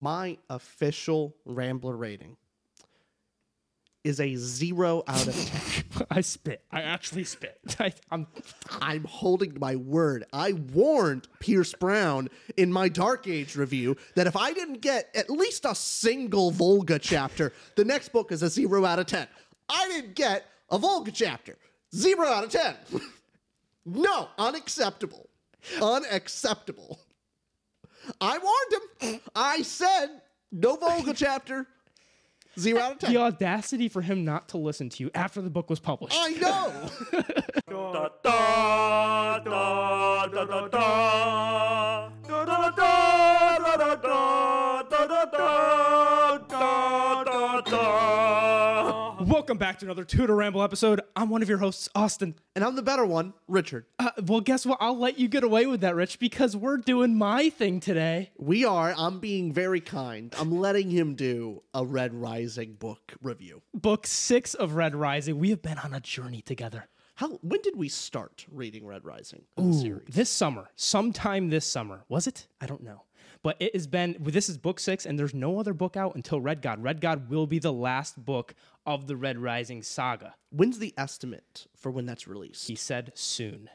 My official Rambler rating is a zero out of ten. I spit. I actually spit. I, I'm I'm holding my word. I warned Pierce Brown in my Dark Age review that if I didn't get at least a single Volga chapter, the next book is a zero out of ten. I didn't get a Volga chapter. Zero out of ten. no, unacceptable. Unacceptable. I warned him. I said no Volga chapter. Zero out of ten. the audacity for him not to listen to you after the book was published. I know. Welcome back to another 2 To Ramble episode. I'm one of your hosts, Austin. and I'm the better one, Richard. Uh, well, guess what? I'll let you get away with that, Rich, because we're doing my thing today. We are. I'm being very kind. I'm letting him do a Red Rising book review. Book six of Red Rising. We have been on a journey together. How? When did we start reading Red Rising? Ooh, series? this summer, sometime this summer, was it? I don't know. But it has been, this is book six, and there's no other book out until Red God. Red God will be the last book of the Red Rising saga. When's the estimate for when that's released? He said soon.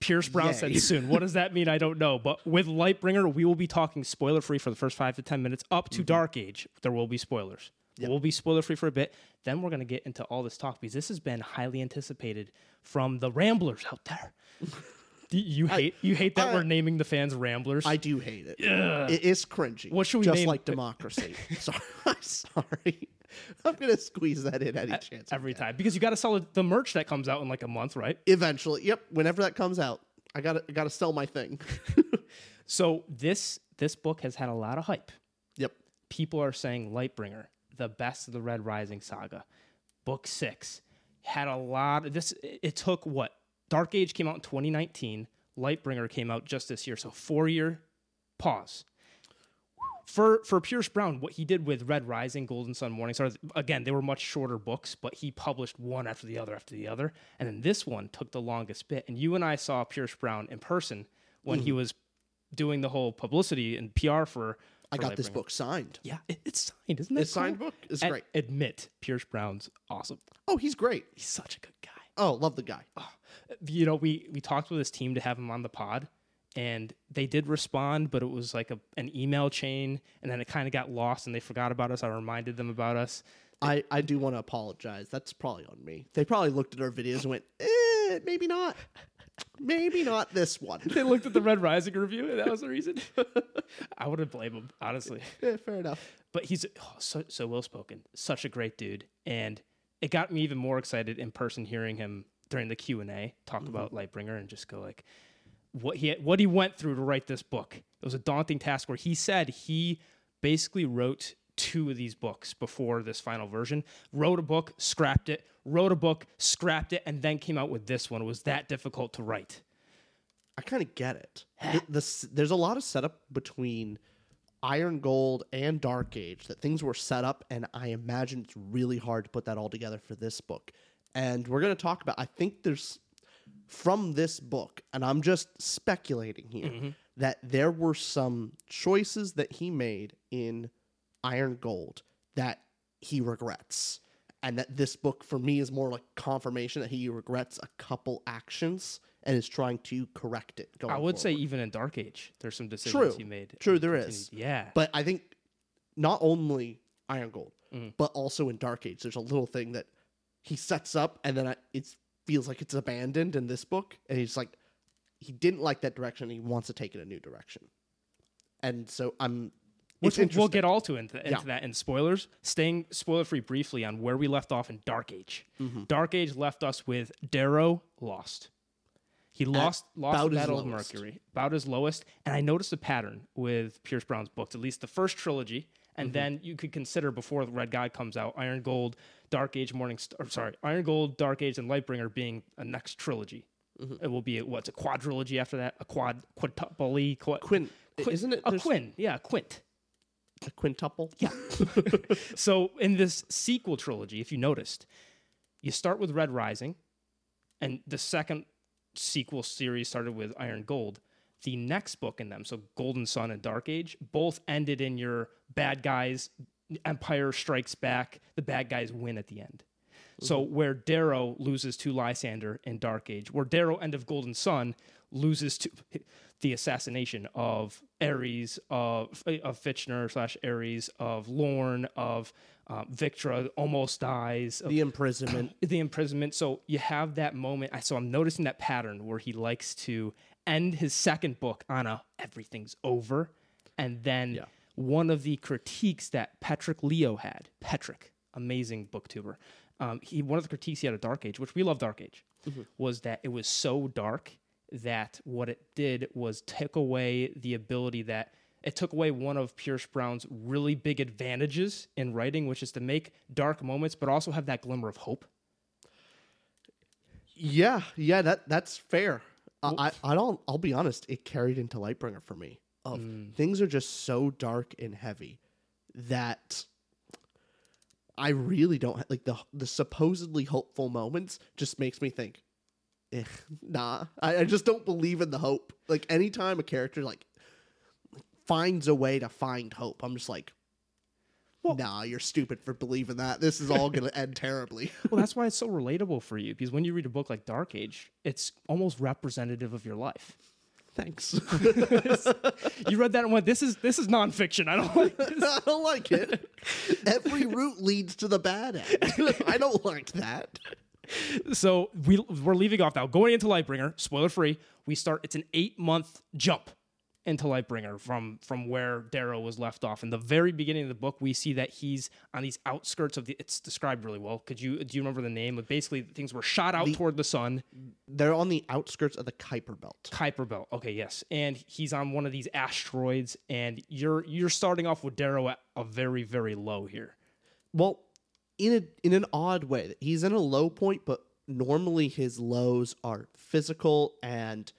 Pierce Brown said soon. What does that mean? I don't know. But with Lightbringer, we will be talking spoiler free for the first five to 10 minutes up to mm-hmm. Dark Age. There will be spoilers. We'll be spoiler free for a bit. Then we're going to get into all this talk because this has been highly anticipated from the Ramblers out there. Do you hate you hate that I- we're naming the fans Ramblers? I do hate it. Yeah. It is cringy. What should we Just name- like democracy. sorry. I'm sorry. I'm gonna squeeze that in any chance. Every time because you got to sell the merch that comes out in like a month, right? Eventually. Yep. Whenever that comes out, I gotta I gotta sell my thing. So this this book has had a lot of hype. yep. people are saying Lightbringer, the best of the Red Rising saga. Book six had a lot of this. It took what? Dark Age came out in 2019. Lightbringer came out just this year. So four year pause. For for Pierce Brown, what he did with Red Rising, Golden Son, Morning Star, again, they were much shorter books, but he published one after the other after the other. And then this one took the longest bit. And you and I saw Pierce Brown in person when he hmm. was doing the whole publicity and PR for. I got this book signed. Yeah, it, it's signed, isn't it? It's signed book. It's Ad- great. Admit, Pierce Brown's awesome. Oh, he's great. He's such a good guy. Oh, love the guy. You know, we we talked with his team to have him on the pod, and they did respond, but it was like a, an email chain, and then it kind of got lost, and they forgot about us. I reminded them about us. I, I do want to apologize. That's probably on me. They probably looked at our videos and went, eh, maybe not. Maybe not this one. They looked at the Red Rising review, and that was the reason. I wouldn't blame him, honestly. Yeah, fair enough. But he's oh, so so well spoken, such a great dude, and it got me even more excited in person hearing him during the Q and A talk mm-hmm. about Lightbringer and just go like what he what he went through to write this book. It was a daunting task where he said he basically wrote two of these books before this final version. Wrote a book, scrapped it. Wrote a book, scrapped it, and then came out with this one. It was that difficult to write. I kind of get it. It- the there's a lot of setup between Iron Gold and Dark Age that things were set up, and I imagine it's really hard to put that all together for this book. And we're going to talk about. I think there's from this book, and I'm just speculating here mm-hmm. that there were some choices that he made in Iron Gold that he regrets. And that this book for me is more like confirmation that he regrets a couple actions and is trying to correct it. Going I would say even in Dark Age, there's some decisions True. he made. True, there continued- is. Yeah. But I think not only Iron Gold, Mm. but also in Dark Age, there's a little thing that he sets up, and then it feels like it's abandoned in this book, and he's like, he didn't like that direction. And he wants to take it a new direction, and so I'm. Which we'll get all to into, into Yeah. that in spoilers. Staying spoiler free briefly on where we left off in Dark Age. Mm-hmm. Dark Age left us with Darrow lost. He lost lost about Battle of. Mercury, about his lowest. And I noticed a pattern with Pierce Brown's books, at least the first trilogy, and Mm-hmm. then you could consider before the Red God comes out, Iron Gold, Dark Age, Morning Star. Sorry, Iron Gold, Dark Age, and Lightbringer being a next trilogy. Mm-hmm. It will be a, what's a quadrilogy after that, a quad quintuple, qu- Quin, Qui- isn't it? a there's quin? Yeah, a quint. a quintuple. Yeah. so in this sequel trilogy, if you noticed, you start with Red Rising, and the second sequel series started with Iron Gold. The next book in them, so Golden Son and Dark Age, both ended in your bad guys, Empire strikes back, the bad guys win at the end. So where Darrow loses to Lysander in Dark Age, where Darrow end of Golden Son loses to the assassination of Ares, of of Fitchner slash Ares, of Lorne, of um, Victra almost dies, of The imprisonment. the imprisonment. So you have that moment. I so I'm noticing that pattern where he likes to end his second book on a everything's over, and then Yeah. one of the critiques that Patrick Leo had, Patrick, amazing booktuber, um, he one of the critiques he had of Dark Age, which we love Dark Age, was that it was so dark that what it did was take away the ability that it took away one of Pierce Brown's really big advantages in writing, which is to make dark moments, but also have that glimmer of hope. Yeah, yeah, that that's fair. I I don't. I'll be honest. It carried into Lightbringer for me. Of things are just so dark and heavy that I really don't like the the supposedly hopeful moments. Just makes me think, eh, nah. I, I just don't believe in the hope. Like anytime a character like finds a way to find hope, I'm just like. nah, you're stupid for believing that. This is all going to end terribly. Well, that's why it's so relatable for you because when you read a book like Dark Age, it's almost representative of your life. Thanks. You read that and went, "This is this is nonfiction. I don't like this." I don't like it. Every route leads to the bad end. I don't like that. So we we're leaving off now. Going into Lightbringer, spoiler free. We start. It's an eight month jump into Lightbringer from from where Darrow was left off. In the very beginning of the book, we see that he's on these outskirts of the. It's described really well. Could you do you remember the name? Like basically, things were shot out toward the sun. They're on the outskirts of the Kuiper Belt. Kuiper Belt. Okay, yes, and he's on one of these asteroids, and you're you're starting off with Darrow at a very very low here. Well, in a in an odd way, he's in a low point, but normally his lows are physical, and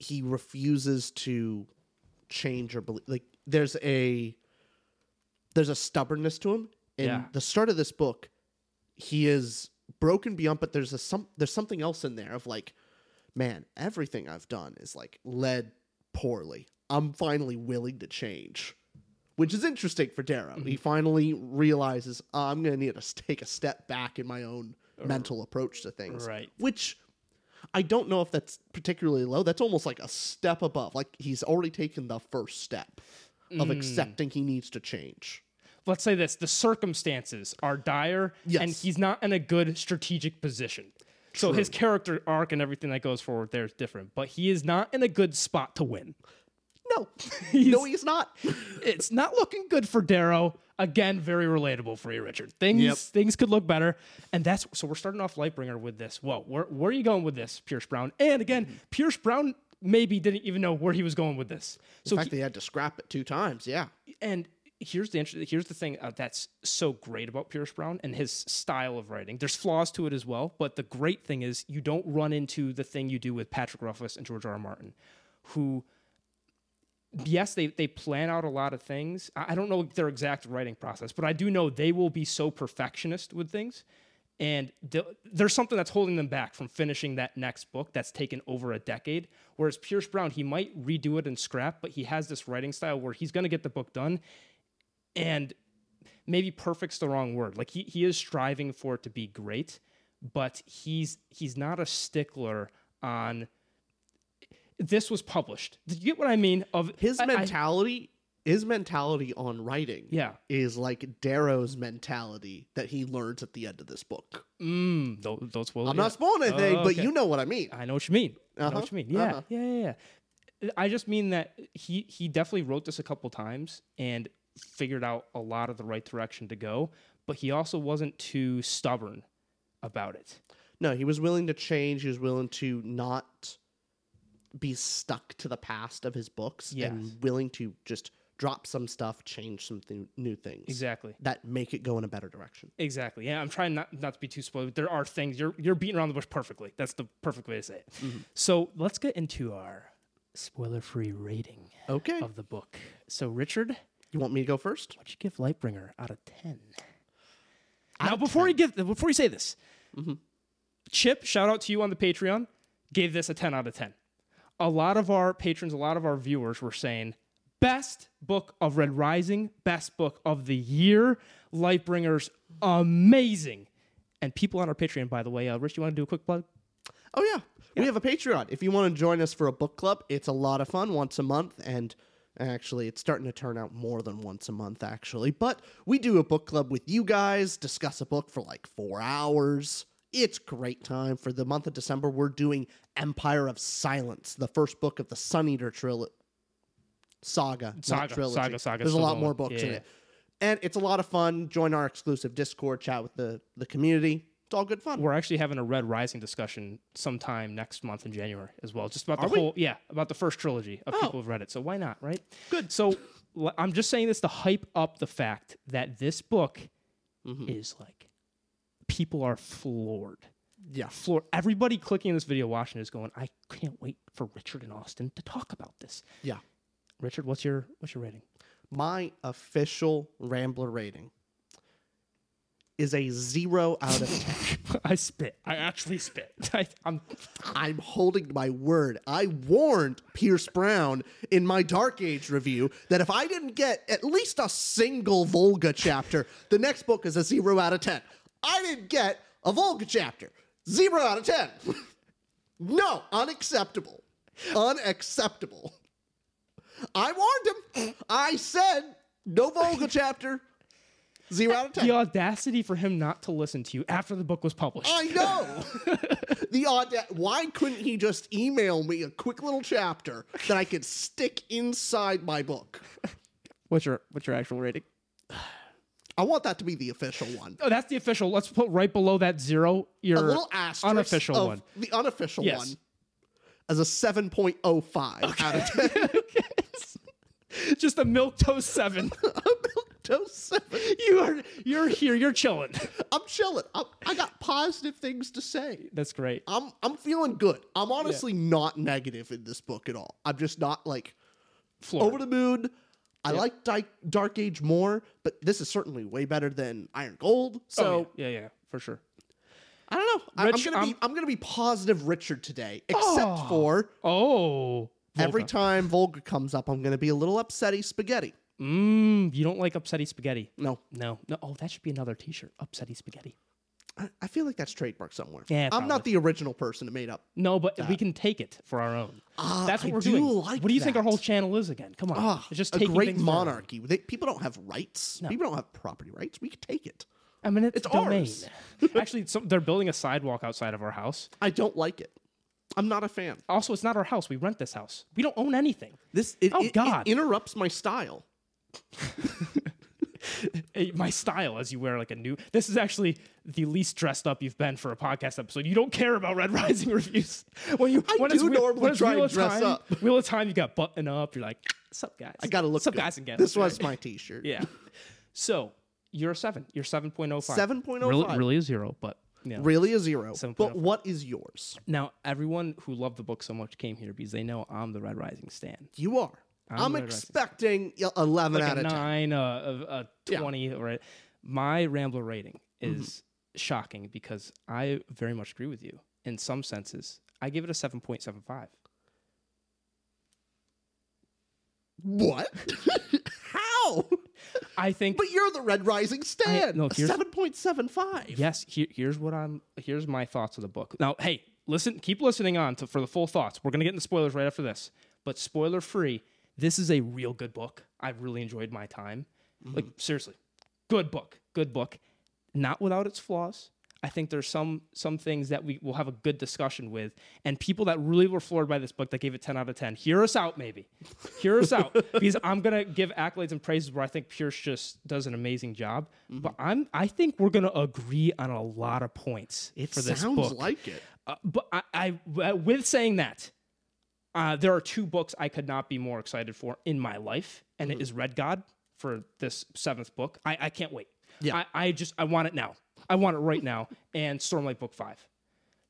he refuses to change or believe. Like there's a there's a stubbornness to him. In Yeah. the start of this book, he is broken beyond, but there's a some there's something else in there of like, man, everything I've done is like led poorly. I'm finally willing to change which is interesting for Darrow. He mm-hmm. finally realizes "Oh, I'm going to need to take a step back in my own mental approach to things. Right. Which I don't know if that's particularly low. That's almost like a step above. Like he's already taken the first step of hmm. accepting he needs to change. let's say this the circumstances are dire and he's not in a good strategic position so his character arc and everything that goes forward there is different but he is not in a good spot to win No, no, he's not. it's not looking good for darrow again very relatable for you richard things Yep. things could look better and that's so we're starting off lightbringer with this whoa where, where are you going with this pierce brown and again pierce brown maybe didn't even know where he was going with this so In fact, he- they had to scrap it two times. Yeah. and here's the interesting here's the thing uh, that's so great about Pierce Brown and his style of writing. There's flaws to it as well, but the great thing is you don't run into the thing you do with Patrick Rothfuss and George R. R. Martin, who yes, they they plan out a lot of things. I don't know their exact writing process, but I do know they will be so perfectionist with things, and there's something that's holding them back from finishing that next book that's taken over a decade. Whereas Pierce Brown, he might redo it and scrap, but he has this writing style where he's going to get the book done, and maybe perfect's the wrong word. Like he he is striving for it to be great, but he's he's not a stickler on. This was published. Did you get what I mean? Of His I- I- mentality, his mentality on writing, Yeah. is like Darrow's mentality that he learns at the end of this book. Mm, those, those will. I'm yeah. not spoiling anything, Oh, but you know what I mean. I know what you mean. I know Uh-huh, what you mean. Yeah, uh-huh. yeah, yeah, yeah. I just mean that he he definitely wrote this a couple times and figured out a lot of the right direction to go, but he also wasn't too stubborn about it. No, he was willing to change. He was willing to not be stuck to the past of his books Yes. and willing to just drop some stuff, change some th- new things Exactly. that make it go in a better direction. Exactly. Yeah, I'm trying not not to be too spoiled. There are things you're you're beating around the bush perfectly. That's the perfect way to say it. Mm-hmm. So let's get into our spoiler-free rating Okay. of the book. So Richard, You want me to go first? what'd you give Lightbringer out of ten? now, before you give before you say this, Mm-hmm. Chip, shout out to you on the Patreon, gave this a ten out of ten. A lot of our patrons, a lot of our viewers were saying best book of Red Rising, best book of the year. Lightbringer's amazing. And people on our Patreon, by the way, uh, Rich, you want to do a quick plug? Oh yeah. We have a Patreon. If you want to join us for a book club, it's a lot of fun once a month and actually it's starting to turn out more than once a month actually. But we do a book club with you guys, discuss a book for like 4 hours. It's great time for the month of December. We're doing Empire of Silence, the first book of the Sun Eater trilogy saga, Saga, trilogy. saga, saga, There's a lot more books in it. And it's a lot of fun. Join our exclusive Discord, chat with the the community. It's all good fun. We're actually having a Red Rising discussion sometime next month in January as well. Just about the Are we? whole, yeah, about the first trilogy of Oh. people who've read it. So why not, right? Good. So I'm just saying this to hype up the fact that this book Mm-hmm. is like people are floored. Yeah. Floored. Everybody clicking this video, watching is going, I can't wait for Richard and Austin to talk about this. Yeah. Richard, what's your what's your rating? My official Rambler rating is a zero out of ten. I spit. I actually spit. I, I'm I'm holding my word. I warned Pierce Brown in my Dark Age review that if I didn't get at least a single Volga chapter, the next book is a zero out of ten. I didn't get a Volga chapter. Zero out of ten. no, unacceptable. Unacceptable. I warned him. I said no Volga chapter. Zero out of ten. the audacity for him not to listen to you after the book was published. I know. the auda- Why couldn't he just email me a quick little chapter that I could stick inside my book? What's your what's your actual rating? I want that to be the official one. Oh, that's the official. Let's put right below that zero. Your A little asterisk unofficial of one. The unofficial Yes. one as a 7.05 out of 10. Just a milk toast seven. Toast 7. you are you're here. You're chilling. I'm chilling. I'm, I got positive things to say. That's great. I'm I'm feeling good. I'm honestly not negative in this book at all. I'm just not like Floored. over the moon. I like Di- Dark Age more, but this is certainly way better than Iron Gold. So Oh, yeah. yeah, yeah, for sure. I don't know. I, am gonna be I'm- I'm gonna be positive Richard today, except for Oh, every time Volga comes up, I'm gonna be a little upsetty spaghetti. Mm, you don't like upsetty spaghetti? No, No, no. Oh, that should be another T-shirt. Upsetty spaghetti. I, I feel like that's trademark somewhere. Yeah, I'm not the original person who made up. No, but we can take it for our own. Ah, That's what I we're do doing. like what do you think our whole channel is again? Come on, Ah, it's just a taking great things for our own. monarchy. They, people don't have rights. People don't have property rights. We can take it. I mean, it's, It's domain. ours. Actually, some, they're building a sidewalk outside of our house. I don't like it. I'm not a fan. Also, it's not our house. We rent this house. We don't own anything. This it, Oh, it- it God. interrupts my style. Eh, My style, as you wear like a new. This is actually the least dressed up you've been for a podcast episode. You don't care about Red Rising reviews. When you I when it's do Wheel- normally when it's try Wheel and dress Time- up. Wheel of Time, you got button up. You're like, "What's up, guys? I gotta look. What's up, good. guys and gals?" This right? was my T-shirt. Yeah. So you're a seven. You're seven point oh five. 7.05. Really, really a zero, but you know. Really a zero. 7.05. But what is yours? Now everyone who loved the book so much came here because they know I'm the Red Rising stan. You are. I'm, Red Rising expecting y- 11 like out a of 10. nine, uh, a, a Yeah. twenty, right? My Rambler rating Mm-hmm. is shocking because I very much agree with you in some senses. I give it a seven point seven five. What? How? I think But you're the Red Rising stand. no, here's- 7.75. yes. Here, here's what I'm. Here's my thoughts of the book. Now, hey, listen. Keep listening on to, for the full thoughts. We're gonna get into spoilers right after this, but spoiler free. This is a real good book. I've really enjoyed my time. Like mm-hmm. seriously, good book. Good book. Not without its flaws. I think there's some some things that we will have a good discussion with, and people that really were floored by this book that gave it 10 out of 10. Hear us out, maybe. Hear us out, because I'm gonna give accolades and praises where I think Pierce just does an amazing job. But I'm I think we're gonna agree on a lot of points It for this sounds book. like it. Uh, but I, I, with saying that, uh, there are two books I could not be more excited for in my life, and it is Red God for this seventh book. I, I can't wait. Yeah. I, I just I want it now. I want it right now. And Stormlight Book Five.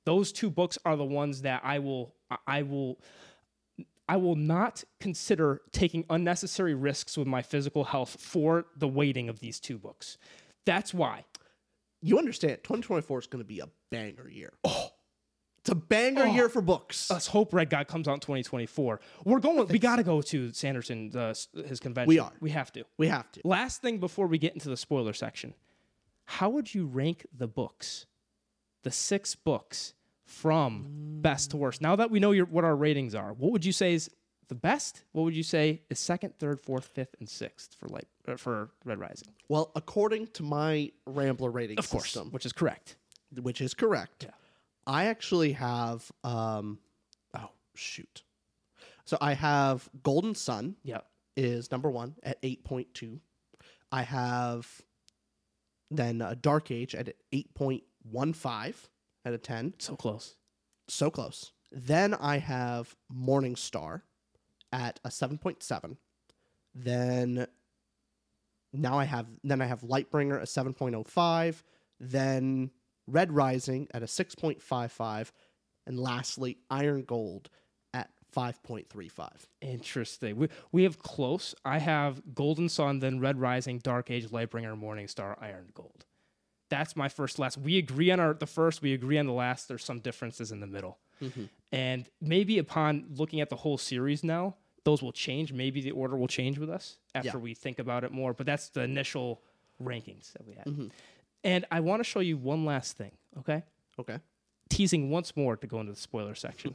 Those two books are the ones that I will I- I will I will not consider taking unnecessary risks with my physical health for the waiting of these two books. That's why. You understand, 2024 is going to be a banger year. Oh. It's a banger year for books. Let's hope Red God comes out in 2024. We're going. We got to go to Sanderson uh, his convention. We are. We have to. we have to. Last thing before we get into the spoiler section, how would you rank the books, the six books from best to worst? Now that we know your, what our ratings are, what would you say is the best? What would you say is second, third, fourth, fifth, and sixth for light uh, for Red Rising? Well, according to my Rambler rating Of course, system, which is correct. which is correct, Yeah. I actually have, um, oh, shoot. So I have Golden Son Yeah. is number one at 8.2. I have then uh, Dark Age at 8.15 out of 10. So close. So close. Then I have Morning Star at a 7.7. Then now I have then I have Lightbringer a 7.05, then Red Rising at a 6.55, and lastly Iron Gold at 5.35. Interesting. We we have close. I have Golden Son, then Red Rising, Dark Age, Lightbringer, Morning Star, Iron Gold. That's my first last. We agree on our the first. We agree on the last. There's some differences in the middle, mm-hmm. and maybe upon looking at the whole series now, those will change. Maybe the order will change with us after Yeah. we think about it more. But that's the initial rankings that we had. Mm-hmm. And I want to show you one last thing. Okay Okay. teasing once more to go into the spoiler section.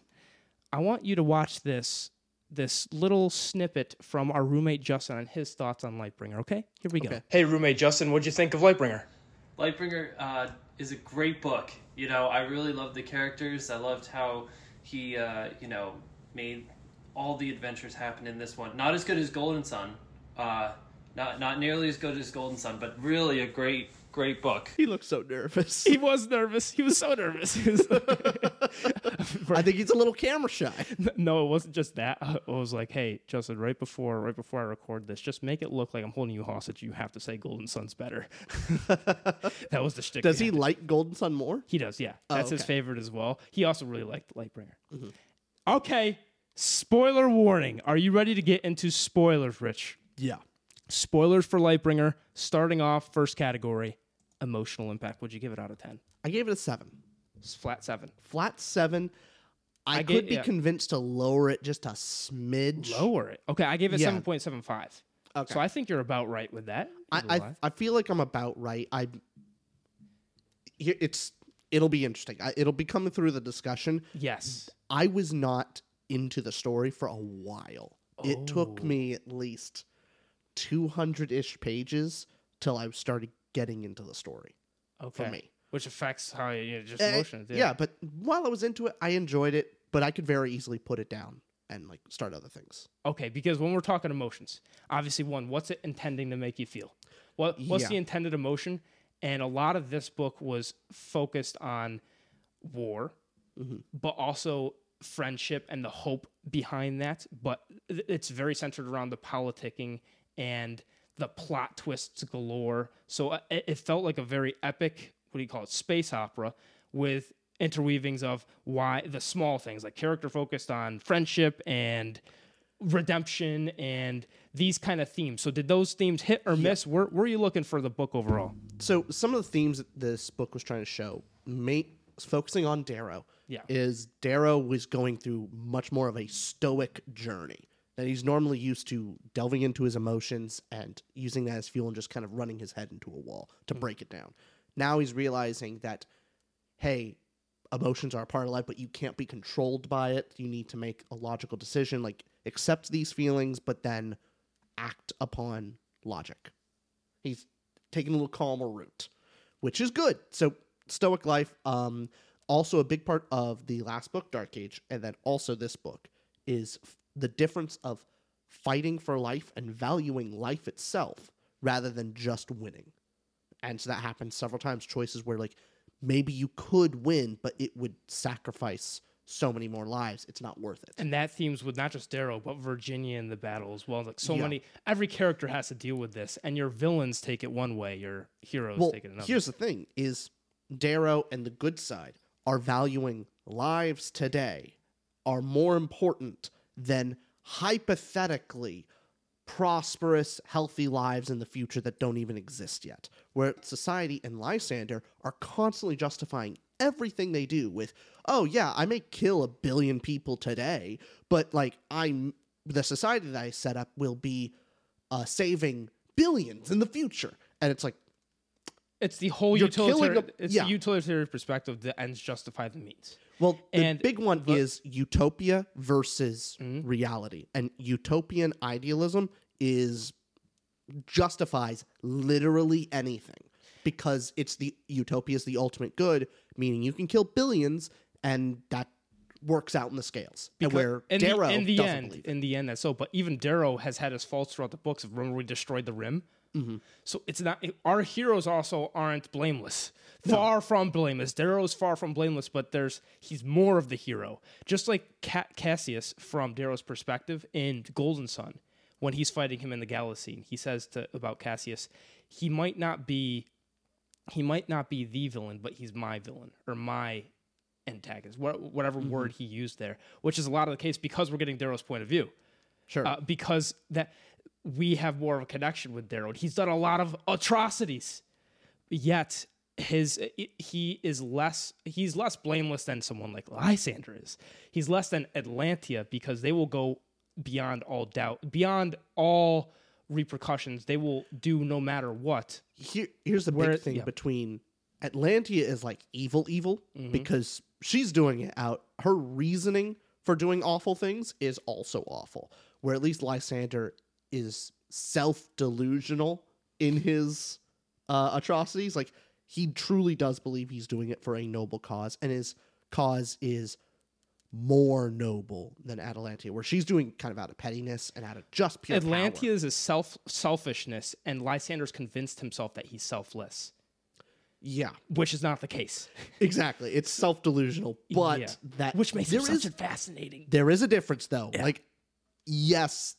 I want you to watch this this little snippet from our roommate Justin and his thoughts on Lightbringer. Okay, here we go. Hey, roommate Justin, what'd you think of Lightbringer? Lightbringer uh, is a great book. You know, I really loved the characters. I loved how he, uh, you know, made all the adventures happen in this one. Not as good as Golden Son, uh, not not nearly as good as Golden Son, but really a great great book. He looks so nervous. He was nervous. He was so nervous. He was I think he's a little camera shy. no, it wasn't just that. Uh, I was like, "Hey, Justin, right before right before I record this, just make it look like I'm holding you hostage. You have to say Golden Son's better." that was the shtick. Does he like Golden Son more? He does, yeah. Oh, That's his okay. favorite as well. He also really liked Lightbringer. Mm-hmm. Okay, spoiler warning. Are you ready to get into spoilers, Rich? Yeah. Spoilers for Lightbringer. Starting off, first category, emotional impact. Would you give it out of 10? I gave it a seven. It's flat 7. Flat seven. I, I could gave- be yeah. convinced to lower it just a smidge. Lower it. Okay, I gave it Yeah. 7.75. Okay. So I think you're about right with that. I, I. I feel like I'm about right. I it's it'll be interesting. I, it'll be coming through the discussion. yes. I was not into the story for a while. It took Oh. me at least 200 ish pages till I started getting into the story. Okay. me. Which affects how you, know, just Uh, emotion. yeah, but while I was into it, I enjoyed it, but I could very easily put it down and like start other things. Okay, because when we're talking emotions, obviously, one, what's it intending to make you feel? What what's Yeah. the intended emotion? And a lot of this book was focused on war, Mm-hmm. but also friendship and the hope behind that. But it's very centered around the politicking and the plot twists galore. So uh, it, felt like a very epic, what do you call it, space opera with interweavings of why the small things like character focused on friendship and redemption and these kind of themes. So did those themes hit or miss? Where, where are you looking for the book overall? So some of the themes that this book was trying to show, mate, focusing on Darrow, Yeah. is Darrow was going through much more of a stoic journey that he's normally used to delving into his emotions and using that as fuel and just kind of running his head into a wall to break it down. Now he's realizing that, hey, emotions are a part of life, but you can't be controlled by it. You need to make a logical decision, like accept these feelings, but then act upon logic. He's taking a little calmer route, which is good. So Stoic life, um, also a big part of the last book, Dark Age, and then also this book is the difference of fighting for life and valuing life itself rather than just winning. And so that happens several times. Choices where like maybe you could win, but it would sacrifice so many more lives. It's not worth it. And that themes with not just Darrow, but Virginia in the battle as well. Like so Yeah. many, every character has to deal with this, and your villains take it one way, your heroes well, take it another. here's the thing: is Darrow and the good side are valuing lives today are more important than hypothetically prosperous, healthy lives in the future that don't even exist yet. Where society and Lysander are constantly justifying everything they do with, oh yeah, I may kill a billion people today, but like I'm the society that I set up will be uh, saving billions in the future. And it's like, It's the whole utilitarian. a- It's yeah. the utilitarian perspective that ends justify the means. Well, the And- big one is utopia versus Mm-hmm. reality. And utopian idealism is justifies literally anything because it's the utopia is the ultimate good, meaning you can kill billions and that works out in the scales. and where in Darrow the, in the doesn't end, in the end, that's so. But even Darrow has had his faults throughout the books. Of remember, we destroyed the rim. Mm-hmm. So it's not our heroes also aren't blameless. Far from blameless. Darrow's far from blameless, but there's he's more of the hero. Just like Ca- Cassius from Darrow's perspective in Golden Son, when he's fighting him in the Galasine, he says to about Cassius, he might not be he might not be the villain, but he's my villain or my antagonist, wha- whatever Mm-hmm. word he used there, which is a lot of the case because we're getting Darrow's point of view. Sure. Uh, because that we have more of a connection with Darrow. He's done a lot of atrocities, yet his he is less he's less blameless than someone like Lysander is. He's less than Atlantia because they will go beyond all doubt, beyond all repercussions. They will do no matter what. Here, here's the Where- big thing yeah. between Atlantia is like evil, evil Mm-hmm. because she's doing it out. Her reasoning for doing awful things is also awful. Where at least Lysander is self delusional in his uh, atrocities. Like he truly does believe he's doing it for a noble cause, and his cause is more noble than Atalantia, where she's doing kind of out of pettiness and out of just pure power. Atlantia is a self selfishness, and Lysander's convinced himself that he's selfless, Yeah, which is not the case. exactly. It's self delusional, but Yeah. that which makes there him is fascinating. there is a difference though. Like, yes,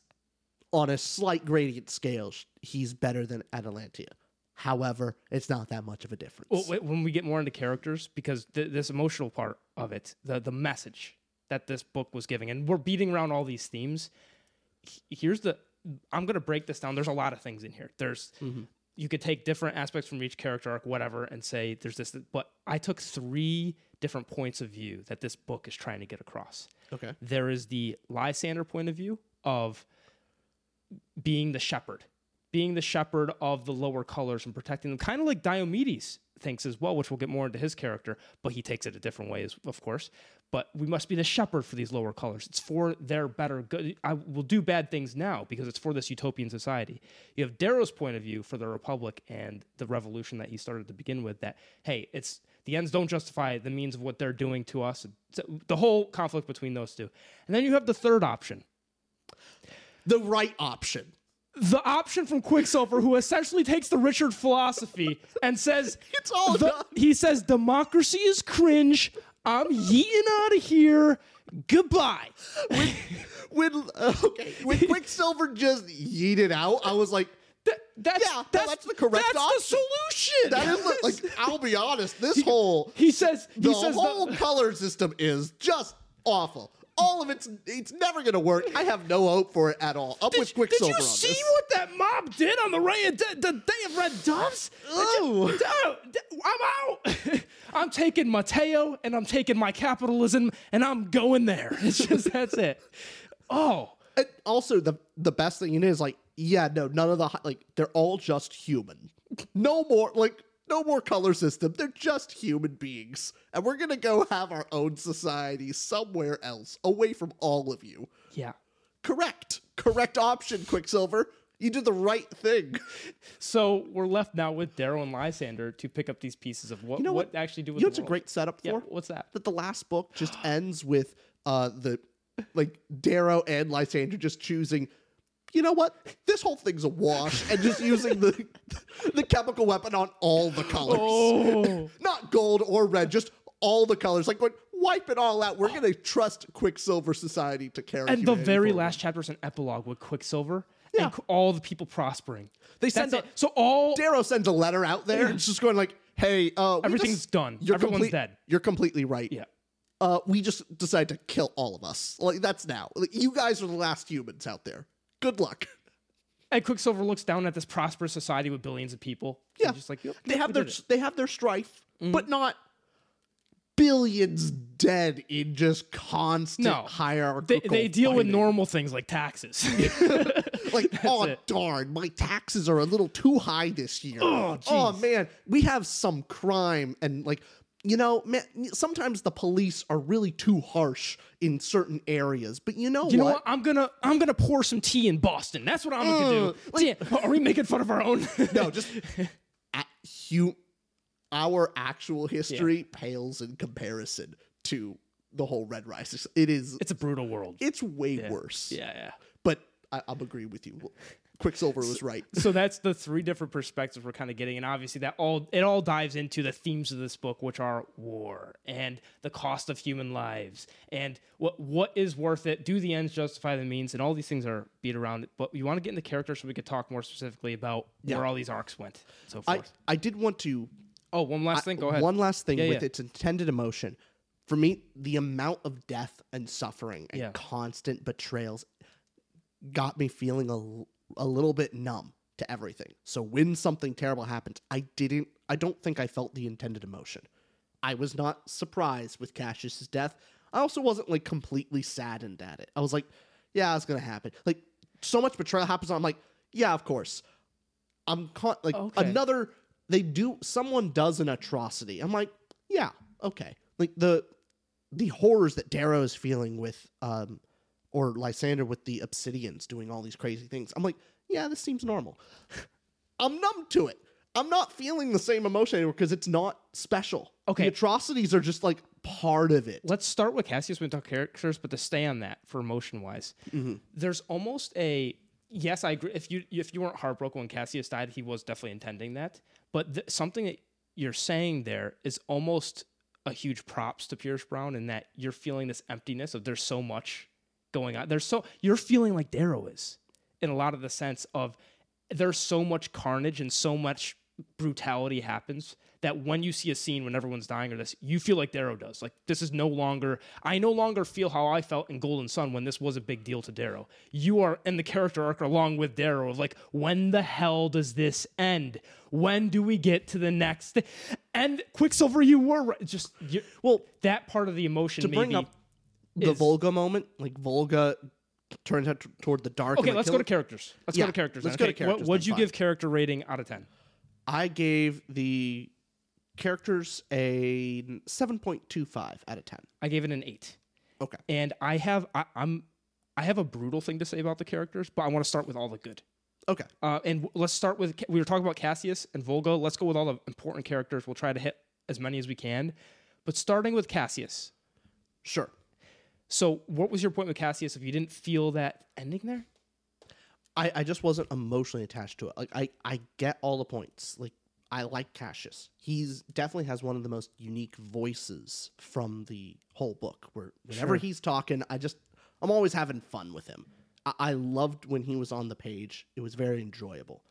on a slight gradient scale, he's better than Atalantia. However, it's not that much of a difference. Well, wait, when we get more into characters, because th- this emotional part of it, the the message that this book was giving, and we're beating around all these themes. H- Here's the. I'm gonna break this down. There's a lot of things in here. There's. Mm-hmm. You could take different aspects from each character arc, whatever, and say there's this. But I took three different points of view that this book is trying to get across. okay. There is the Lysander point of view of being the shepherd, being the shepherd of the lower colors and protecting them, kind of like Diomedes thinks as well, which we'll get more into his character, but he takes it a different way, of course. But we must be the shepherd for these lower colors. It's for their better good. I will do bad things now because it's for this utopian society. You have Darrow's point of view for the Republic and the revolution that he started to begin with. That hey, it's the ends don't justify the means of what they're doing to us. The whole conflict between those two, and then you have the third option, The right option. the option from Quicksilver, who essentially takes the Richard philosophy and says, It's all the- done. He says, democracy is cringe. I'm yeeting out of here. Goodbye. When uh, okay, when Quicksilver just yeeted out, I was like, That, that's, Yeah, no, that's, that's the correct That's option. the solution. that is like. I'll be honest. This whole he says, he the says, whole the, color system is just awful. All of it's it's never gonna work. I have no hope for it at all. Up with Quicksilver. Did you see this. what that mob did on the Ray of the, the Day of Red Doves? Oh. Did I'm out. I'm taking Matteo and I'm taking my capitalism and I'm going there. It's just that's it. Oh, And also, the the best thing you know is like, yeah, no, none of the like they're all just human. No more like no more color system. They're just human beings, and we're gonna go have our own society somewhere else, away from all of you. yeah. Correct, correct option, Quicksilver. You did the right thing. So we're left now with Darrow and Lysander to pick up these pieces of what You know what, what? actually do with You know the what's a great setup Yeah, for? what's that? That the last book just ends with uh the like Darrow and Lysander just choosing. You know what? This whole thing's a wash, and just using the the chemical weapon on all the colors, Oh, not gold or red, just all the colors. Like, going, wipe it all out. We're gonna trust Quicksilver Society to carry. and the very forward. last chapter is an epilogue with Quicksilver Yeah. and all the people prospering. They send a- So all Darrow sends a letter out there. It's just going like, "Hey, uh, Everything's just- done. You're Everyone's complete- dead." You're completely right. yeah. uh, we just decided to kill all of us. Like that's now. Like, you guys are the last humans out there. Good luck. And Quicksilver looks down at this prosperous society with billions of people. Yeah, just like yep, they yep, have their they have their strife, mm-hmm. but not billions dead in just constant No. hierarchical. They, they deal with normal things like taxes. Like, oh it. darn, my taxes are a little too high this year. Oh, oh man, we have some crime and like. You know, man, sometimes the police are really too harsh in certain areas, but you know you know what? what? I'm gonna I'm gonna pour some tea in Boston. That's what I'm gonna do. Uh, Damn, are we making fun of our own? no, just a, hu- our actual history pales in comparison to the whole Red Rising. It is, it's a brutal world. it's way worse. Yeah, yeah. But I, I'm agree with you. Quicksilver was right. so that's the three different perspectives we're kind of getting and obviously that all it all dives into the themes of this book which are war and the cost of human lives and what what is worth it do the ends justify the means and all these things are beat around it but you want to get into characters so we could talk more specifically about Yeah. where all these arcs went so I, forth I did want to. oh one last thing go ahead One last thing Yeah, with yeah. its intended emotion. For me, the amount of death and suffering and constant betrayals got me feeling a, a little bit numb to everything. So when something terrible happens, I didn't I don't think I felt the intended emotion. I was not surprised with Cassius's death. I also wasn't like completely saddened at it. I was like, yeah, it's going to happen. Like so much betrayal happens I'm like, yeah, of course. I'm con- like Okay. another they do someone does an atrocity. I'm like, yeah, okay. Like the the horrors that Darrow is feeling with um or Lysander with the obsidians doing all these crazy things. I'm like, yeah, this seems normal. I'm numb to it. I'm not feeling the same emotion anymore because it's not special. Okay. The atrocities are just like part of it. let's start with Cassius talk characters, but to stay on that for emotion wise, mm-hmm. there's almost a yes, I agree. If you if you weren't heartbroken when Cassius died, he was definitely intending that. But th- something that you're saying there is almost a huge props to Pierce Brown in that you're feeling this emptiness of there's so much going on. There's so you're feeling like Darrow is in a lot of the sense of there's so much carnage and so much brutality happens that when you see a scene when everyone's dying or this, you feel like Darrow does. Like this is no longer I no longer feel how I felt in Golden Son when this was a big deal to Darrow. You are in the character arc along with Darrow of like, when the hell does this end? When do we get to the next and Quicksilver, you were right. just you, well, that part of the emotion to bring up the is- Volga moment, like Volga turns out t- toward the dark. Okay, let's go to characters. Let's Yeah, go to characters. let's go to Okay, what- characters What'd you fine. give character rating out of ten? I gave the characters a 7.25 out of 10. I gave it an eight. Okay. and I have I, I'm I have a brutal thing to say about the characters, but I want to start with all the good. Okay. Uh, and w- let's start with we were talking about Cassius and Volga. Let's go with all the important characters. We'll try to hit as many as we can, but starting with Cassius. Sure. So, what was your point with Cassius? If you didn't feel that ending there, I, I just wasn't emotionally attached to it. Like I, I get all the points. Like I like Cassius. He's definitely has one of the most unique voices from the whole book. Where whenever he's talking, I just I'm always having fun with him. I, I loved when he was on the page. It was very enjoyable.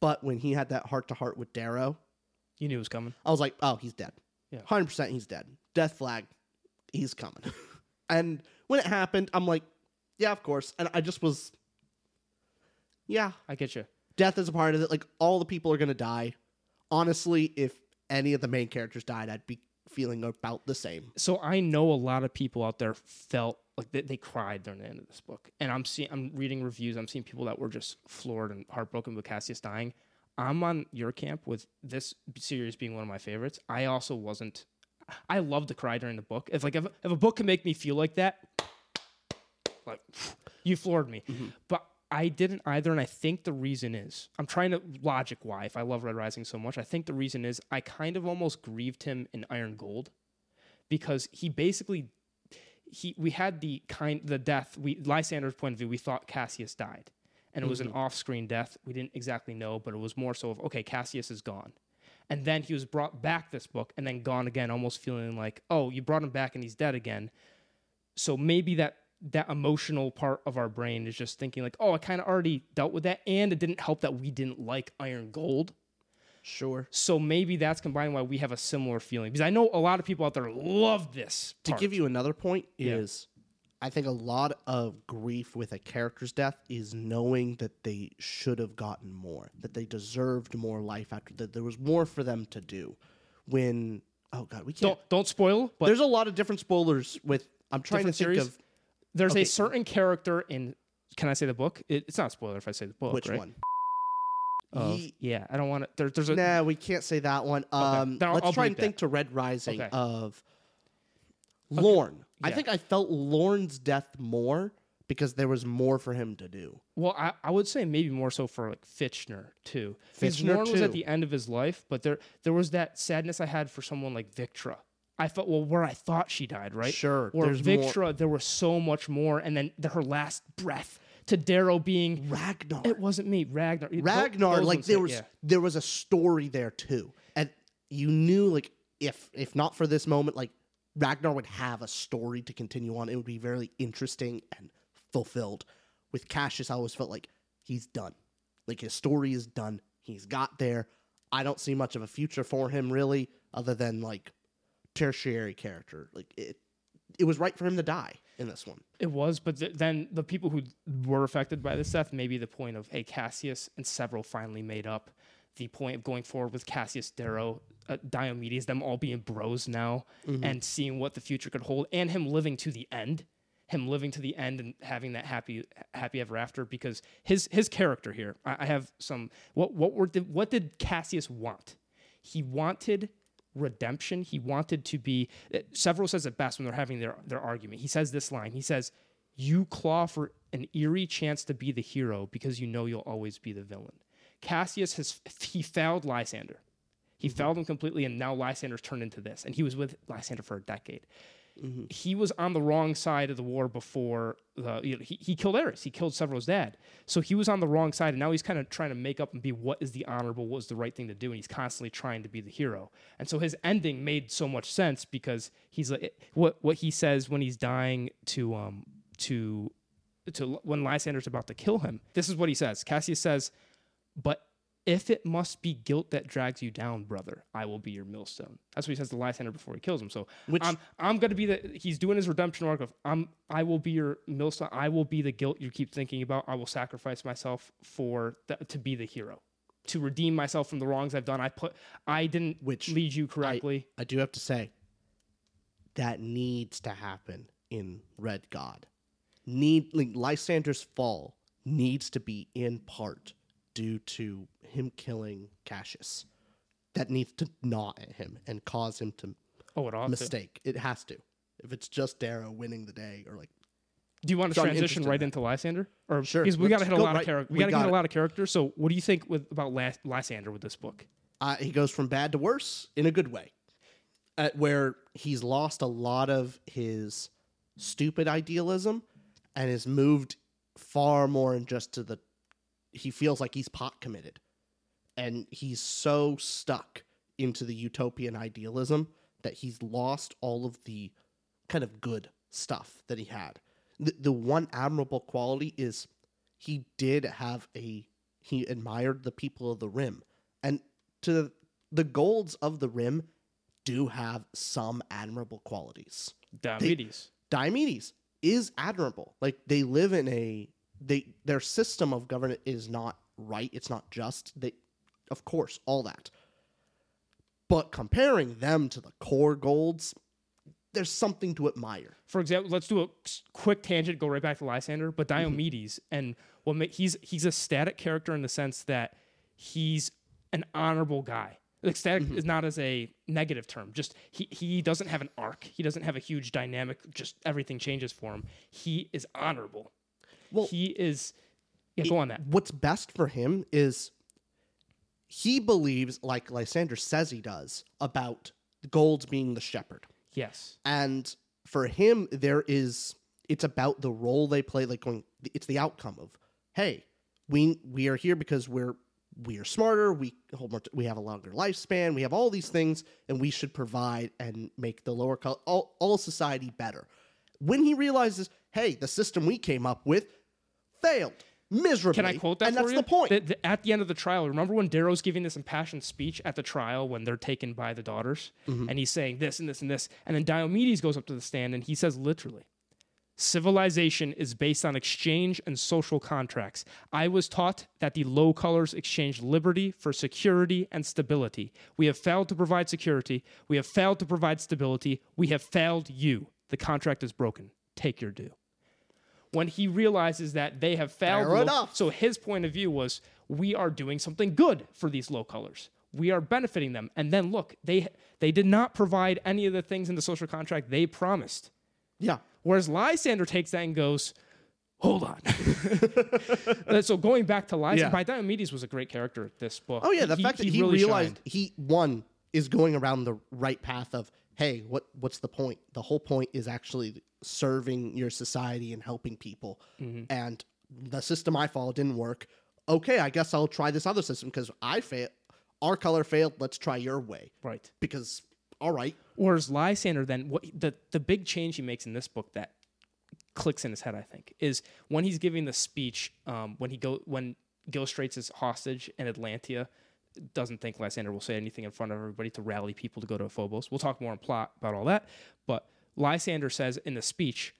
But when he had that heart to heart with Darrow, you knew it was coming. I was like, oh, he's dead. Yeah. hundred percent, he's dead. Death flag, he's coming. And when it happened, I'm like, yeah, of course. And I just was, yeah, I get you. death is a part of it. Like all the people are gonna die. Honestly, if any of the main characters died, I'd be feeling about the same. So I know a lot of people out there felt like they, they cried during the end of this book, and I'm seeing, I'm reading reviews. I'm seeing people that were just floored and heartbroken with Cassius dying. I'm on your camp with this series being one of my favorites. I also wasn't. I love to cry during the book. If like if, if a book can make me feel like that, like you floored me. Mm-hmm. But I didn't either, and I think the reason is I'm trying to logic why. If I love Red Rising so much, I think the reason is I kind of almost grieved him in Iron Gold because he basically he we had the kind the death we Lysander's point of view we thought Cassius died and it was an mm-hmm. off-screen death we didn't exactly know but it was more so of okay Cassius is gone and then he was brought back this book and then gone again almost feeling like oh you brought him back and he's dead again. So maybe that that emotional part of our brain is just thinking like oh I kind of already dealt with that and it didn't help that we didn't like Iron Gold. Sure. so maybe that's combined why we have a similar feeling. Because I know a lot of people out there love this To give you another point is I think a lot of grief with a character's death is knowing that they should have gotten more, that they deserved more life after that there was more for them to do. When oh god, we can't don't don't spoil but There's a lot of different spoilers with I'm trying to think series? of there's okay. a certain character in can I say the book it, it's not a spoiler if I say the book which right? one. Of- Ye- yeah I don't want to there, there's a Nah, we can't say that one. Um, I'll- let's I'll try and think to Red Rising Okay. of Lorn. I think I felt Lorn's death more because there was more for him to do. Well, I, I would say maybe more so for like Fitchner too. Because Fitchner, Lorn was at the end of his life, but there there was that sadness I had for someone like Victra. I felt well where I thought she died, right? Sure, there's more- Victra, there was so much more, and then the, her last breath to Darrow being Ragnar. it wasn't me, Ragnar. Ragnar, those like ones there hit, was yeah. there was a story there too, and you knew like if if not for this moment, like Ragnar would have a story to continue on. It would be very interesting and fulfilled. With Cassius, I always felt like he's done, like his story is done. He's got there. I don't see much of a future for him really, other than like tertiary character. Like it, it was right for him to die in this one. It was, but th- then the people who were affected by this death, maybe the point of, hey, Cassius and Sevro finally made up. The point of going forward with Cassius, Darrow, uh, Diomedes, them all being bros now and seeing what the future could hold, and him living to the end, him living to the end and having that happy, happy ever after. Because his his character here, I, I have some. What what were the, what did Cassius want? He wanted redemption. He wanted to be. uh, Sevro says it best when they're having their their argument. He says this line. He says, "You claw for an eerie chance to be the hero because you know you'll always be the villain." Cassius has he failed Lysander. He failed him completely, and now Lysander's turned into this. And he was with Lysander for a decade. He was on the wrong side of the war before the you know, he, he killed Eris. He killed Sevro's dad. So he was on the wrong side, and now he's kind of trying to make up and be what is the honorable, what is the right thing to do, and he's constantly trying to be the hero. And so his ending made so much sense because he's like what what he says when he's dying to um to to when Lysander's about to kill him. This is what he says. Cassius says, "But if it must be guilt that drags you down, brother, I will be your millstone." That's what he says to Lysander before he kills him. So Which- I'm I'm gonna be the he's doing his redemption arc of I'm I will be your millstone. I will be the guilt you keep thinking about. I will sacrifice myself for the, to be the hero. To redeem myself from the wrongs I've done, I put I didn't Which lead you correctly. I do have to say that needs to happen in Red God. Need like Lysander's fall needs to be in part due to him killing Cassius. That needs to gnaw at him and cause him to oh, it ought to. mistake. It has to. If it's just Darrow winning the day or like Do you want to So transition right in into Lysander? Or Sure, because we got to hit a lot of right- characters. We, we got to got hit a lot of characters. So, what do you think with about Lys- Lysander with this book? uh, he goes from bad to worse in a good way, at where he's lost a lot of his stupid idealism and is moved far more in just to the. He feels like he's pot committed, and he's so stuck into the utopian idealism that he's lost all of the kind of good stuff that he had. The, the one admirable quality is he did have a he admired the people of the rim and to the golds of the rim do have some admirable qualities Diomedes. Diomedes is admirable. Like they live in a they their system of government is not right. It's not just. They, of course, all that. But comparing them to the core golds, there's something to admire. For example, let's do a quick tangent, go right back to Lysander, but Mm-hmm. Diomedes, and what ma- he's he's a static character in the sense that he's an honorable guy. Like static Mm-hmm. is not as a negative term. Just he he doesn't have an arc. He doesn't have a huge dynamic. Just everything changes for him. He is honorable. Well, he is. Yeah, go on that. What's best for him is he believes, like Lysander says he does, about golds being the shepherd. Yes. and for him there is it's about the role they play like going it's the outcome of hey we we are here because we're we are smarter we hold more we have a longer lifespan we have all these things and we should provide and make the lower col- all, all society better when he realizes hey the system we came up with failed miserably Can I quote that and for that's you? the point The- the- at the end of the trial, remember when Darrow's giving this impassioned speech at the trial when they're taken by the daughters, Mm-hmm. and he's saying this and this and this, and then Diomedes goes up to the stand and he says literally, "Civilization is based on exchange and social contracts. I was taught that the low colors exchanged liberty for security and stability. We have failed to provide security. We have failed to provide stability. We have failed you. The contract is broken. Take your due." When he realizes that they have failed. Fair enough. So his point of view was, we are doing something good for these low colors. We are benefiting them. And then look, they they did not provide any of the things in the social contract they promised. yeah Whereas Lysander takes that and goes, hold on. So going back to Lysander, Yeah. by Diomedes was a great character in this book. Oh yeah, the He- fact that he, really realized shined. he one is going around the right path of hey, what what's the point? The whole point is actually serving your society and helping people. Mm-hmm. And the system I followed didn't work. Okay, I guess I'll try this other system because I failed. Our color failed. Let's try your way. Right. Because all right, Whereas Lysander, then what the the big change he makes in this book that clicks in his head, I think, is when he's giving the speech um, when he go when Gilstrates is hostage in Atlantia. Doesn't think Lysander will say anything in front of everybody to rally people to go to Phobos. We'll talk more in plot about all that. But Lysander says in the speech,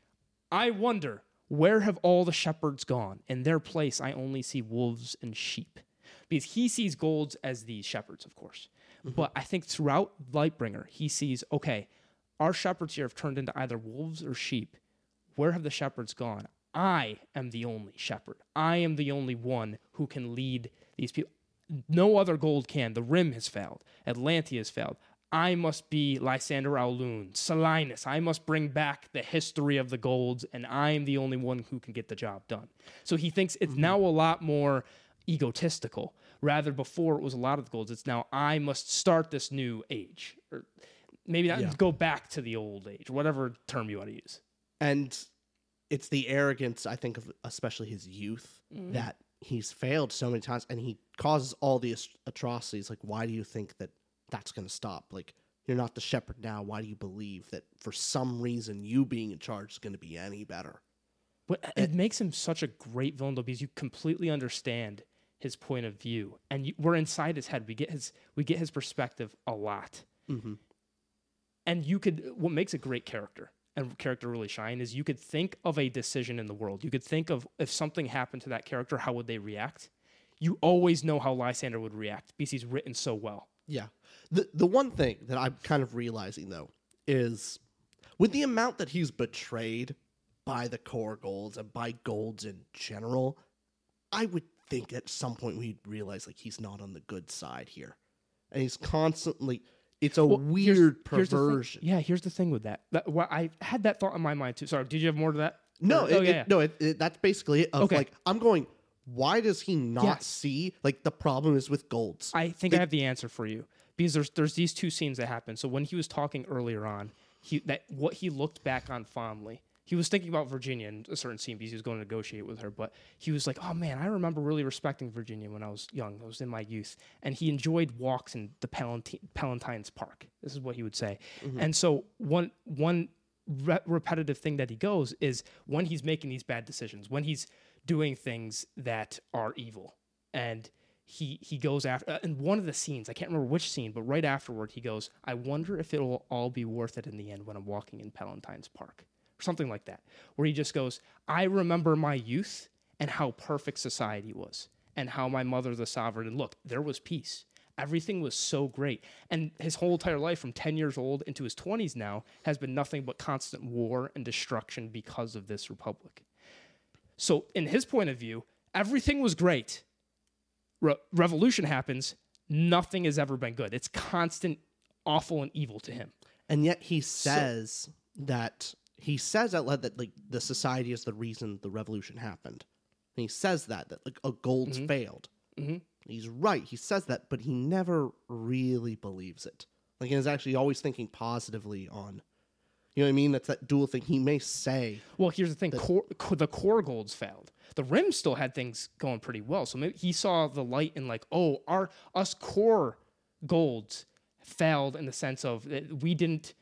I wonder where have all the shepherds gone? In their place, I only see wolves and sheep. Because he sees golds as these shepherds, of course. Mm-hmm. But I think throughout Lightbringer, he sees, okay, our shepherds here have turned into either wolves or sheep. Where have the shepherds gone? I am the only shepherd. I am the only one who can lead these people. No other gold can. The rim has failed. Atlantia has failed. I must be Lysander au Lune, Silenus. I must bring back the history of the golds, and I am the only one who can get the job done. So he thinks it's now a lot more egotistical. Rather, before it was a lot of the golds, it's now I must start this new age. Or maybe not go back to the old age, whatever term you want to use. and it's the arrogance I think of, especially his youth, Mm-hmm. that he's failed so many times and he causes all these atrocities. Like, why do you think that that's going to stop? Like, you're not the shepherd now. Why do you believe that for some reason you being in charge is going to be any better? But it makes him such a great villain though, because you completely understand his point of view, and you, we're inside his head. We get his we get his perspective a lot, mm-hmm. and you could what makes a great character and character really shine is you could think of a decision in the world. You could think of if something happened to that character, how would they react? You always know how Lysander would react because he's written so well. Yeah. The the one thing that I'm kind of realizing though is with the amount that he's betrayed by the core golds and by golds in general, I would think at some point we'd realize like he's not on the good side here. And he's constantly it's a Well, here's- weird here's perversion. Yeah, here's the thing with that. that well, I had that thought in my mind too. Sorry, did you have more to that? No, Or- it, oh, yeah, it- yeah. no, it, that's basically it. Of Okay. like I'm going, why does he not see like the problem is with golds? I think I have the answer for you because there's there's these two scenes that happen. So when he was talking earlier on, he that what he looked back on fondly. He was thinking about Virginia in a certain scene because he was going to negotiate with her. But he was like, "Oh man, I remember really respecting Virginia when I was young. I was in my youth, and he enjoyed walks in the Palantine, Palatine's Park. This is what he would say. Mm-hmm. And so one one re- repetitive thing that he goes is when he's making these bad decisions, when he's doing things that are evil, and he he goes after uh, in one of the scenes i can't remember which scene but right afterward he goes i wonder if it'll all be worth it in the end when i'm walking in palatine's park or something like that, where he just goes, I remember my youth and how perfect society was and how my mother, the sovereign, and look, there was peace. Everything was so great. And his whole entire life, from 10 years old into his 20s now, has been nothing but constant war and destruction because of this republic. So, in his point of view, everything was great. Re- revolution happens, nothing has ever been good. It's constant awful and evil to him. And yet he says that he says out loud that like the society is the reason the revolution happened. And he says that that like a gold's failed. Mhm. He's right. He says that, but he never really believes it. Like he's actually always thinking positively on. You know what I mean? That's that dual thing. He may say, Well, here's the thing: core, co- the core golds failed. The rim still had things going pretty well. So maybe he saw the light in like, oh, our us core golds failed in the sense of that we didn't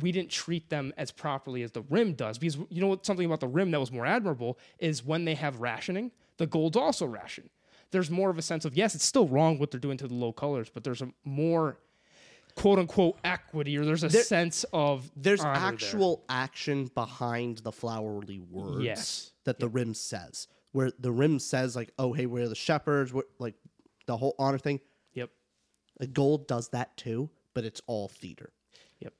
we didn't treat them as properly as the rim does. Because you know what? Something about the rim that was more admirable is when they have rationing, the golds also ration. There's more of a sense of yes, it's still wrong what they're doing to the low colors, but there's a more quote unquote equity or there's a sense of "There's honor there. actual action behind the flowery words Yes. that the rim says." Where the rim says, "Like, oh hey, we're the shepherds," we're, like the whole honor thing. Yep. Gold does that too, but it's all theater. Yep.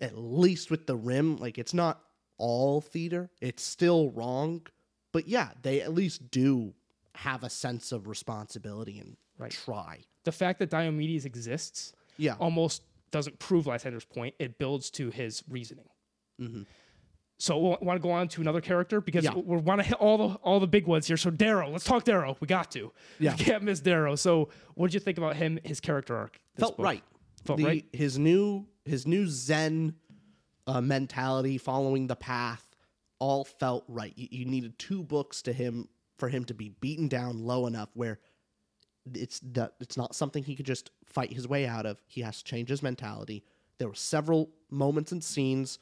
at least with the rim, like it's not all theater. It's still wrong, but yeah, they at least do have a sense of responsibility and Right. try. the fact that Diomedes exists Yeah. almost doesn't prove Lysander's point. It builds to his reasoning. So we want to go on to another character because Yeah. we want to hit all the all the big ones here. So Darrow, let's talk Darrow. We got to. Yeah. We can't miss Darrow. So what did you think about him? His character arc. Felt book? right. Felt The- right. His new his new Zen uh, mentality, following the path, all felt right. You, you needed two books to him for him to be beaten down low enough where it's that it's not something he could just fight his way out of. He has to change his mentality. There were several moments and scenes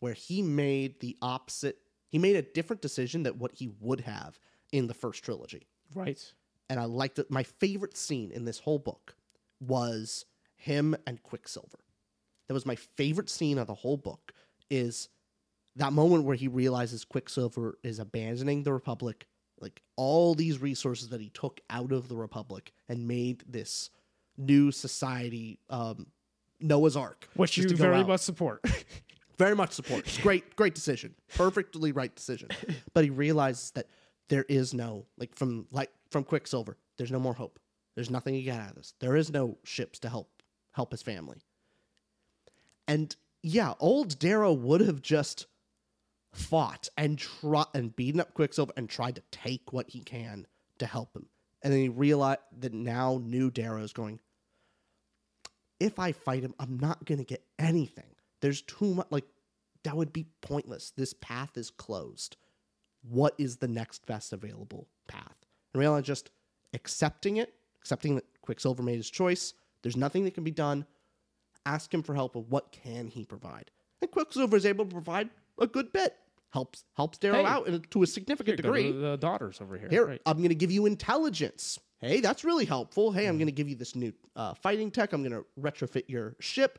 where he made the opposite. He made a different decision than what he would have in the first trilogy Right. and I liked it. My favorite scene in this whole book was him and Quicksilver. That was my favorite scene of the whole book. Is that moment where he realizes Quicksilver is abandoning the Republic, like all these resources that he took out of the Republic and made this new society, um, Noah's Ark, Which you very out. much support. Very much support. It's great, great decision. Perfectly right decision. But he realizes that there is no like from like from Quicksilver. There's no more hope. There's nothing to get out of this. There is no ships to help help his family. And yeah, old Darrow would have just fought and try and beaten up Quicksilver and tried to take what he can to help him. And then he realized that now new Darrow is going, if I fight him, I'm not going to get anything. There's too much, like, that would be pointless. This path is closed. What is the next best available path? And realize just accepting it, accepting that Quicksilver made his choice. There's nothing that can be done. Ask him for help of what can he provide. And Quicksilver is able to provide a good bit. Helps helps Darrow Hey. out to a significant Here, degree. the daughters over here. Here, Right. I'm going to give you intelligence. Hey, that's really helpful. Hey. I'm going to give you this new uh, fighting tech. I'm going to retrofit your ship.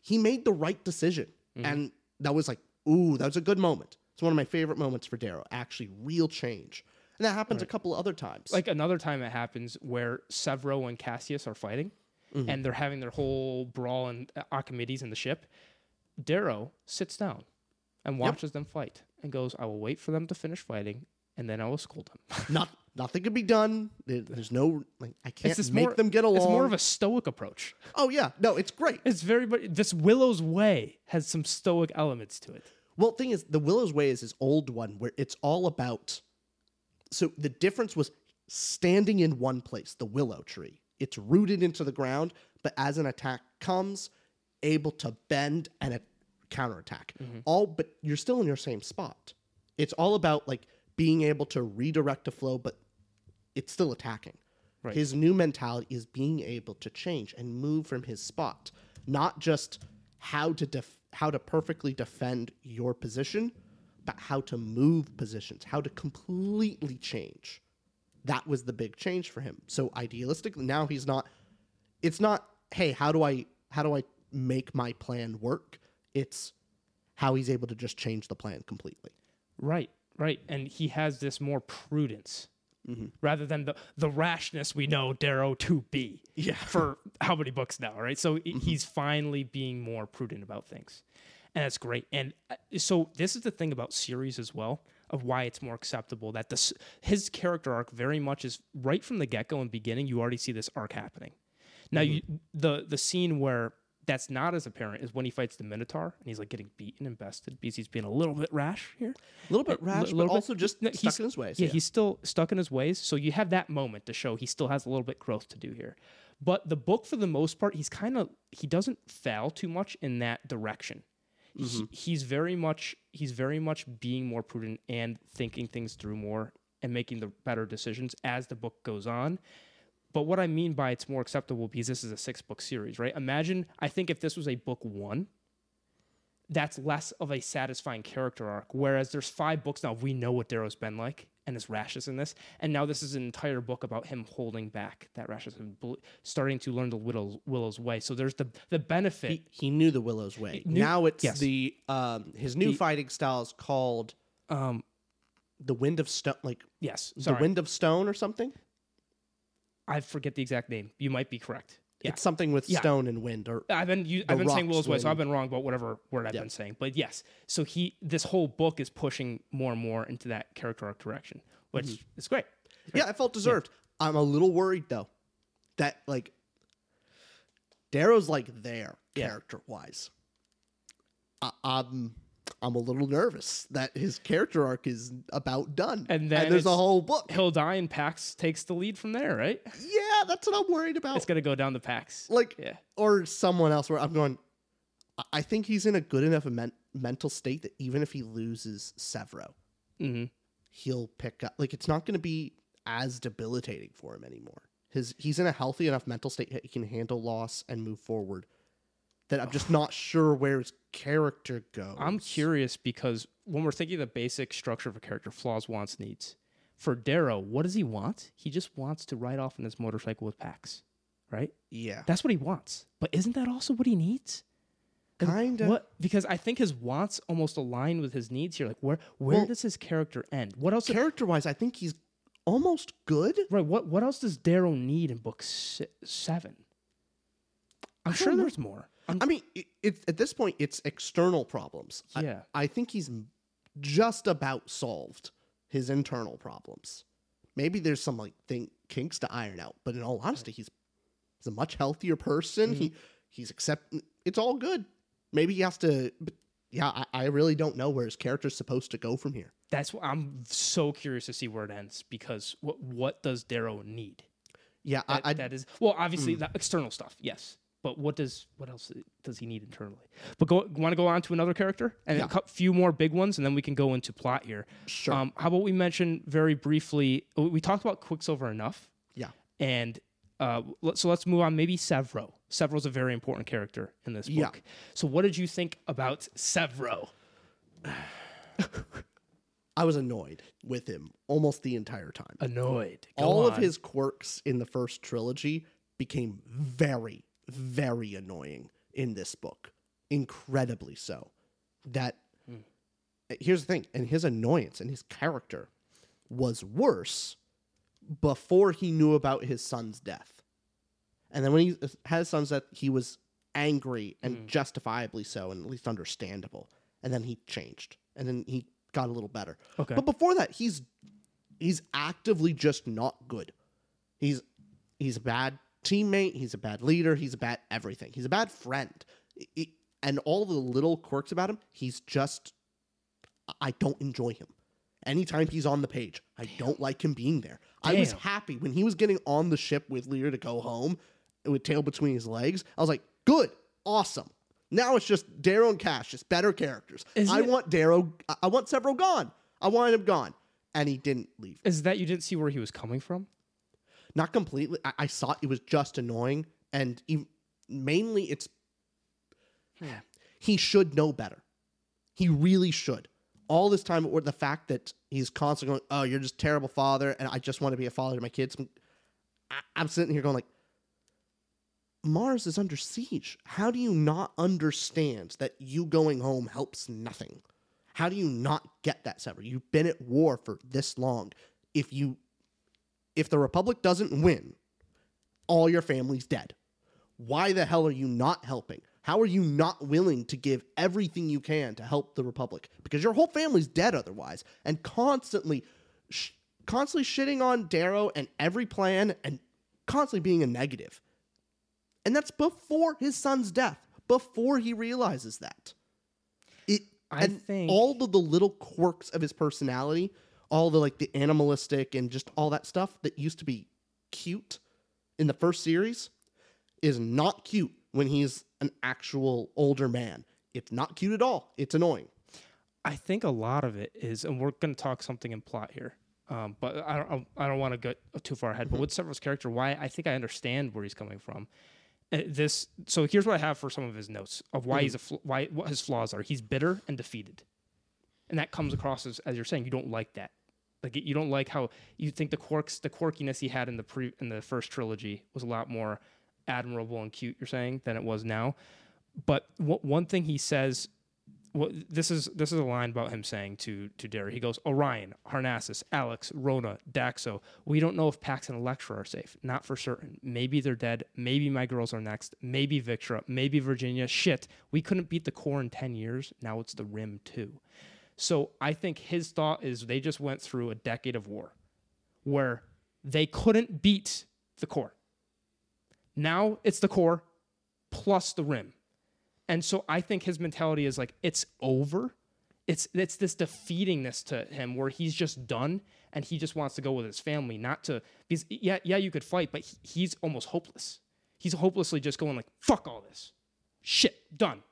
He made the right decision. Mm-hmm. And that was like, ooh, that was a good moment. It's one of my favorite moments for Darrow. Actually, real change. And that happens a couple other times. like another time it happens where Sevro and Cassius are fighting Mm-hmm. and they're having their whole brawl and Archimedes in the ship. Darrow sits down and watches them fight and goes, I will wait for them to finish fighting and then I will scold them. Not, nothing can be done. There's no, like, I can't make more- them get along. It's more of a stoic approach. oh, yeah. No, it's great. It's very, but this Willow's Way has some stoic elements to it. Well, thing is, the Willow's Way is his old one where it's all about. So the difference was standing in one place, the willow tree. It's rooted into the ground, but as an attack comes, able to bend and a counterattack. Mm-hmm. All, but you're still in your same spot. It's all about like being able to redirect a flow, but it's still attacking. Right. His new mentality is being able to change and move from his spot, not just how to def- how to perfectly defend your position, but how to move positions, how to completely change. That was the big change for him. So idealistically, now he's not. It's not. Hey, how do I how do I make my plan work? It's how he's able to just change the plan completely. Right, right. And he has this more prudence Mm-hmm. rather than the, the rashness we know Darrow to be. Yeah. Mm-hmm. For how many books now, right? So i- he's finally being more prudent about things. And that's great. And uh, so this is the thing about series as well of why it's more acceptable that this his character arc very much is right from the get-go and beginning you already see this arc happening. Now you the the scene where that's not as apparent is when he fights the Minotaur and he's like getting beaten and bested because he's being a little bit rash here. A little bit rash, li- but bit- also just stuck he's- in his ways. Yeah, he's still stuck in his ways. So you have that moment to show he still has a little bit growth to do here. But the book, for the most part, he's kind of he doesn't fail too much in that direction. He, mm-hmm. he's very much he's very much being more prudent and thinking things through more and making the better decisions as the book goes on. But what I mean by it's more acceptable because this is a six book series, right? Imagine I think if this was a book one, that's less of a satisfying character arc. Whereas there's five books now, we know what Darrow's been like and his rashes in this, and now this is an entire book about him holding back that rashes and bel- starting to learn the Willow's, Willow's way. So there's the the benefit. he, he knew the Willow's way. knew- now it's yes. the um his new The- fighting style is called um, the Wind of Stone, like yes, the Wind of Stone or something. I forget the exact name. You might be correct. Yeah. It's something with Yeah. stone and wind, or I've been you, I've been saying Willow's way, so I've been wrong about whatever word I've Yeah. been saying. But yes, so he this whole book is pushing more and more into that character arc direction, which Mm-hmm. is great. yeah, I felt deserved. I'm a little worried though that like Darrow's like there character wise. I, I'm I'm a little nervous that his character arc is about done, And then there's a whole book. He'll die, and Pax takes the lead from there, right? Yeah, that's what I'm worried about. It's gonna go down to Pax. like yeah. or someone else where I'm going. I- think he's in a good enough men- mental state that even if he loses Sevro, hmm he'll pick up. Like it's not going to be as debilitating for him anymore. His he's in a healthy enough mental state that he can handle loss and move forward. That I'm just not sure where his character goes. I'm curious because when we're thinking the basic structure of a character, flaws, wants, needs. For Darrow, what does he want? He just wants to ride off on his motorcycle with Pax, right? Yeah, That's what he wants. But isn't that also what he needs? Kind of. What? Because I think his wants almost align with his needs here. Like where where Well, does his character end? What else? Character wise, I think he's almost good. right. What what else does Darrow need in book se- seven? I'm I sure know. there's more. I'm, I mean, it, it, at this point, it's external problems. I- Yeah. I, think he's just about solved his internal problems. Maybe there's some like thing kinks to iron out, but in all honesty, he's he's a much healthier person. He mm-hmm. he's accept. It's all good. Maybe he has to. But yeah, I, I really don't know where his character's supposed to go from here. that's what I'm so curious to see where it ends because what what does Darrow need? Yeah, That, I, I that is well, obviously mm. the external stuff, yes. But what does what else does he need internally? But go want to go on to another character and Yeah. a few more big ones, and then we can go into plot here. Sure. Um, how about we mention very briefly? We talked about Quicksilver enough, yeah. and uh, so let's move on. Maybe Sevro. Sevro's a very important character in this book. Yeah. So what did you think about Sevro? I was annoyed with him almost the entire time. Annoyed. Go all of his quirks in the first trilogy became very, very annoying in this book. Incredibly so. That hmm. eh, here's the thing, and his annoyance and his character was worse before he knew about his son's death. And then when he uh, had his son's death, he was angry and hmm. justifiably so, and at least understandable. And then he changed. And then he got a little better. Okay. But before that, he's he's actively just not good. He's he's a bad teammate. He's a bad leader. He's a bad everything. He's a bad friend. I- I- and all the little quirks about him, he's just. I don't enjoy him. Anytime he's on the page, I don't like him being there. I was happy when he was getting on the ship with Lear to go home with tail between his legs. I was like, good, awesome. Now it's just Darrow and Cash, just better characters. Isn't I it- want Darrow. I- I want Sevro gone. I wanted him gone, and he didn't leave. Is that you didn't see where he was coming from? Not completely. I, I saw it was just annoying, and ev- mainly it's hmm. he should know better. He really should. All this time, or the fact that he's constantly going, "Oh, you're just a terrible father," and I just want to be a father to my kids. I, I'm sitting here going like, Mars is under siege. How do you not understand that you going home helps nothing? How do you not get that, Sever? You've been at war for this long. If you if the Republic doesn't win, all your family's dead. Why the hell are you not helping? How are you not willing to give everything you can to help the Republic? Because your whole family's dead otherwise, and constantly, sh- constantly shitting on Darrow and every plan, and constantly being a negative. And that's before his son's death, before he realizes that. It I and think- all of the little quirks of his personality, all the like the animalistic and just all that stuff that used to be cute in the first series is not cute when he's an actual older man. It's not cute at all. It's annoying. I think a lot of it is, and we're going to talk something in plot here, um, but I don't, I don't want to get too far ahead. But with Severus' character, why I think I understand where he's coming from. Uh, This, so here's what I have for some of his notes of why he's a fl- why what his flaws are. He's bitter and defeated, and that comes across as, as you're saying you don't like that. Like you don't like how you think the quirks, the quirkiness he had in the pre in the first trilogy was a lot more admirable and cute. You're saying than it was now. But w- one thing he says well, this is this is a line about him saying to to Derry. He goes, Orion, Harnassus, Alex, Rhonna, Daxo. We don't know if Pax and Electra are safe. Not for certain. Maybe they're dead. Maybe my girls are next. Maybe Victra. Maybe Virginia. Shit, we couldn't beat the core in ten years. Now it's the Rim too. So I think his thought is they just went through a decade of war, where they couldn't beat the core. Now it's the core plus the rim. And so I think his mentality is like it's over. It's it's this defeatingness to him where he's just done and he just wants to go with his family, not to because yeah, yeah, you could fight, but he, he's almost hopeless. He's hopelessly just going like, fuck all this. Shit, done.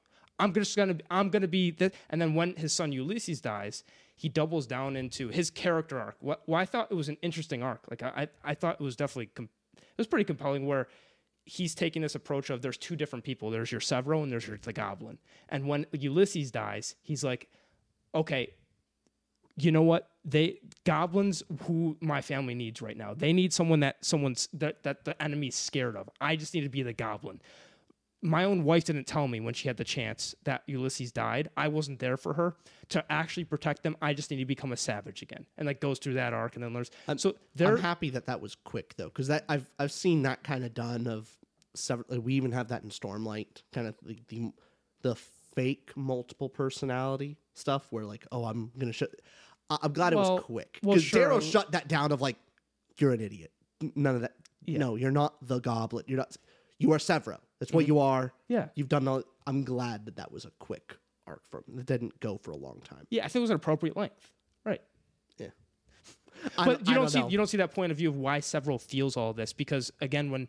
I'm just gonna I'm gonna be this and then when his son Ulysses dies, he doubles down into his character arc. What well, I thought it was an interesting arc. Like I I, thought it was definitely com- it was pretty compelling where he's taking this approach of there's two different people. There's your Sevro and there's your the Goblin. And when Ulysses dies, he's like, okay, you know what? They goblins who my family needs right now. They need someone that someone's that that the enemy's scared of. I just need to be the goblin. My own wife didn't tell me when she had the chance that Ulysses died. I wasn't there for her to actually protect them. I just need to become a savage again, and like goes through that arc and then learns. so they're I'm happy that that was quick though, because that I've I've seen that kind of done of several. Like we even have that in Stormlight, kind of the the, the fake multiple personality stuff, where like, oh, I'm gonna shut. I'm glad it was quick well, because Darrow shut that down of like, you're an idiot. None of that. Yeah. No, you're not the goblet. You're not. You are Sevro. That's Mm-hmm. what you are. Yeah. You've done all. I'm glad that that was a quick arc from. It didn't go for a long time. yeah, I think it was an appropriate length, right? Yeah. But you I don't, see know. you don't see that point of view of why Sevro feels all this because again, when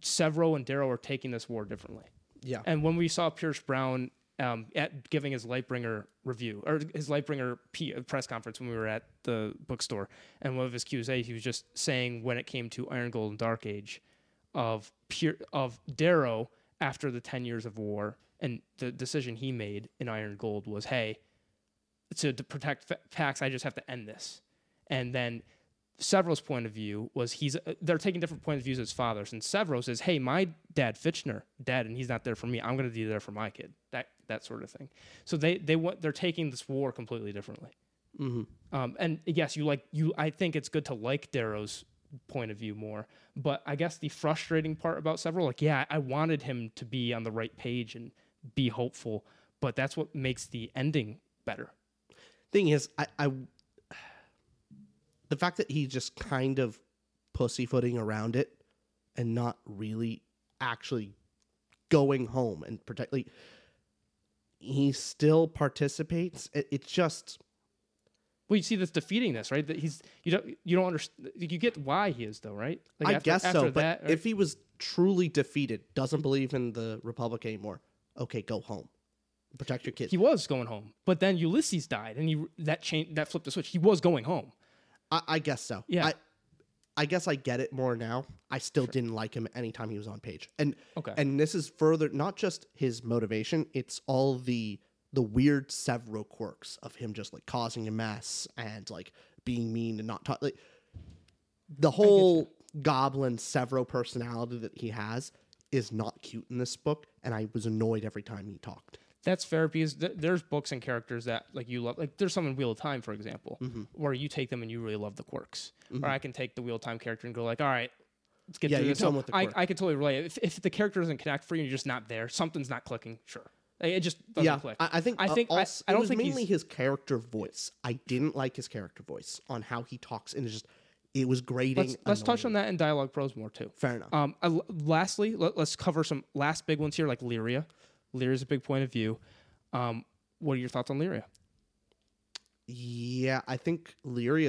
Sevro and Darrow are taking this war differently, Yeah. and when we saw Pierce Brown um, at giving his Lightbringer review or his Lightbringer P- uh, press conference when we were at the bookstore, and one of his Q&A, he was just saying when it came to Iron Gold and Dark Age, of pure of Darrow after the ten years of war, and the decision he made in Iron Gold was, hey, to, to protect Fa- Pax, I just have to end this. And then Sevro's point of view was he's uh, they're taking different point of views as fathers. And Sevro says, "Hey, my dad Fitchner dead, and he's not there for me. I'm going to be there for my kid." That that sort of thing. So they they want they're taking this war completely differently. Um, and yes, you like you. I think it's good to like Darrow's point of view more. But I guess the frustrating part about Sevro, like, yeah, I wanted him to be on the right page and be hopeful, but that's what makes the ending better. thing is, I, I the fact that he just kind of pussyfooting around it and not really actually going home and protect like he still participates. It, it's just Well, you see this defeating this, right? That he's you don't you don't understand. You get why he is though, right? Like I after- guess after so. But that, if he was truly defeated, doesn't believe in the Republic anymore, okay, go home, protect your kids. he was going home, but then Ulysses died, and he that changed that flipped the switch. He was going home. I, I guess so. Yeah. I, I guess I get it more now. I still didn't like him anytime he was on page. And Okay. and this is further not just his motivation, it's all the the weird Sevro quirks of him just like causing a mess and like being mean and not talk like the whole goblin Sevro personality that he has is not cute in this book, and I was annoyed every time he talked. That's fair because th- there's books and characters that like you love. Like there's some in Wheel of Time, for example, Mm-hmm. where you take them and you really love the quirks. Or I can take the Wheel of Time character and go like, all right, let's get Yeah, through you this. So 'em what the I, I can totally relate. If, if the character doesn't connect for you, you're just not there. Something's not clicking. Sure, it just doesn't yeah, click. I, I think. I uh, think. I, also- I it don't think mainly his character voice. I didn't like his character voice on how he talks, and it's just it was grating. Let's, let's touch on that in dialogue pros more too. Fair enough. Um, uh, lastly, let, us cover some last big ones here, like Lyria. Lyria's a big point of view. Um, what are your thoughts on Lyria? yeah, I think Lyria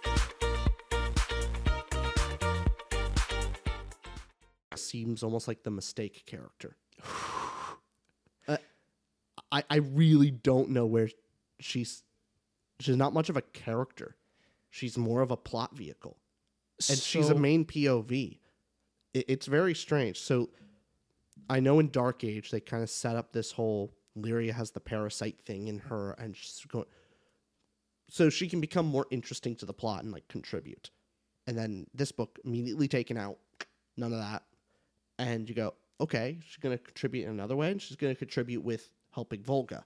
Seems almost like the mistake character. uh, I I really don't know where she's. She's not much of a character. She's more of a plot vehicle, and she's a main POV. It, it's very strange. So, I know in Dark Age they kind of set up this whole Lyria has the parasite thing in her, and she's going. So she can become more interesting to the plot and like contribute. And then this book immediately taken out. None of that and you go, okay, she's going to contribute in another way, and she's going to contribute with helping Volga.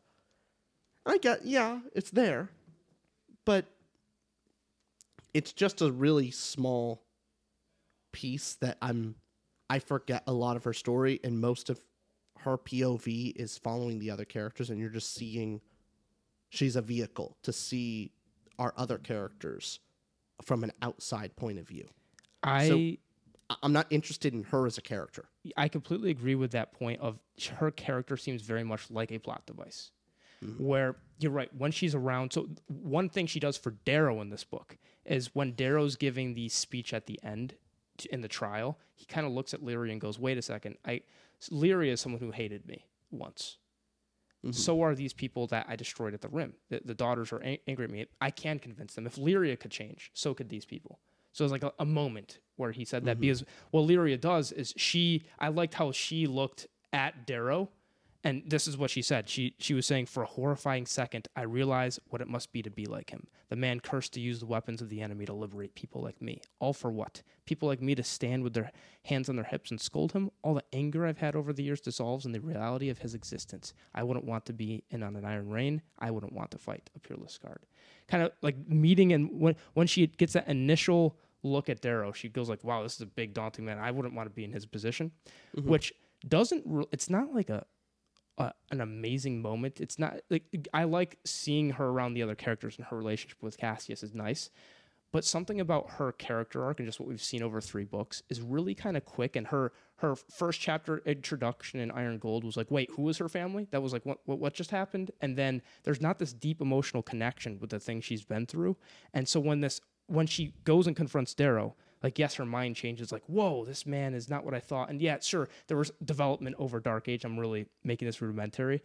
I get, yeah, it's there, but it's just a really small piece that I'm, I forget a lot of her story, and most of her POV is following the other characters, and you're just seeing she's a vehicle to see our other characters from an outside point of view. I I'm not interested in her as a character. I completely agree with that point of her character seems very much like a plot device. Mm-hmm. Where you're right, when she's around. So one thing she does for Darrow in this book is when Darrow's giving the speech at the end t- in the trial, he kind of looks at Lyria and goes, "Wait a second, I Lyria is someone who hated me once. Mm-hmm. So are these people that I destroyed at the rim. The, the daughters are ang- angry at me. I can convince them. If Lyria could change, so could these people. So it was like a, a moment where he said that mm-hmm. because what Lyria does is she. I liked how she looked at Darrow, and this is what she said. She she was saying, for a horrifying second, I realize what it must be to be like him. The man cursed to use the weapons of the enemy to liberate people like me. All for what? People like me to stand with their hands on their hips and scold him. All the anger I've had over the years dissolves in the reality of his existence. I wouldn't want to be in on an iron rain. I wouldn't want to fight a Peerless Scarred. Kind of like meeting and when when she gets that initial look at Darrow, she goes like, "Wow, this is a big daunting man. I wouldn't want to be in his position," mm-hmm. which doesn't. Re- it's not like a a, an amazing moment. It's not like I like seeing her around the other characters and her relationship with Cassius is nice, but something about her character arc and just what we've seen over three books is really kind of quick. And her her first chapter introduction in Iron Gold was like, wait, who was her family? That was like what what, what just happened? And then there's not this deep emotional connection with the things she's been through. And so when this when she goes and confronts Darrow, like yes, her mind changes. Like whoa, this man is not what I thought. And yeah, sure, there was development over Dark Age. I'm really making this rudimentary,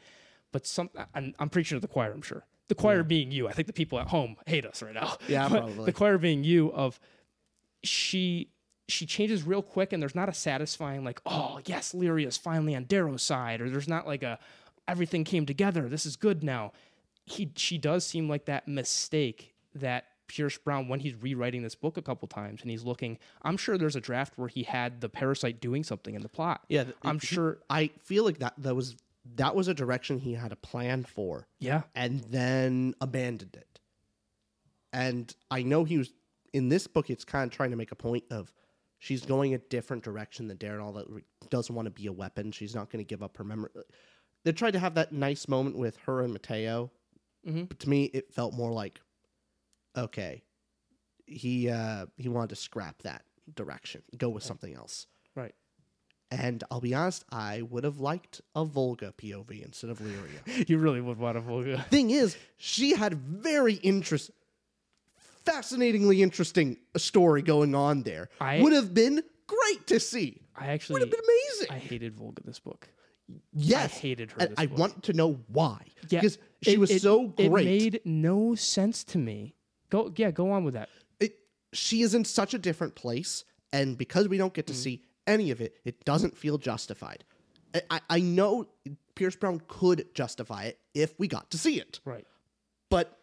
but some I'm, I'm preaching to the choir. I'm sure the choir being you. I think the people at home hate us right now. Yeah, But probably. The choir being you of she she changes real quick and there's not a satisfying like oh yes Lyria's finally on Darrow's side or there's not like a everything came together this is good now he she does seem like that mistake that Pierce Brown when he's rewriting this book a couple times and he's looking I'm sure there's a draft where he had the parasite doing something in the plot Yeah, th- I'm he- sure I feel like that that was that was a direction he had a plan for, yeah and then abandoned it. And I know he was in this book. It's kind of trying to make a point of she's going a different direction than Darrow. All that doesn't want to be a weapon. She's not going to give up her memory. they tried to have that nice moment with her and Matteo. Mhm. But to me, it felt more like, okay, he uh, he wanted to scrap that direction, go with something else. Right. And I'll be honest, I would have liked a Volga POV instead of Lyria. You really would want a Volga. Thing is, she had very interest, fascinatingly interesting story going on there. I- would have been great to see. I actually Would have been amazing. I hated Volga this book. yes, hated her this I book. want to know why. Yeah, because she it- was it- so great. It made no sense to me. Go yeah, go on with that. it, she is in such a different place, and because we don't get Mm-hmm. to see any of it, it doesn't feel justified. I, I, I know Pierce Brown could justify it if we got to see it, Right. but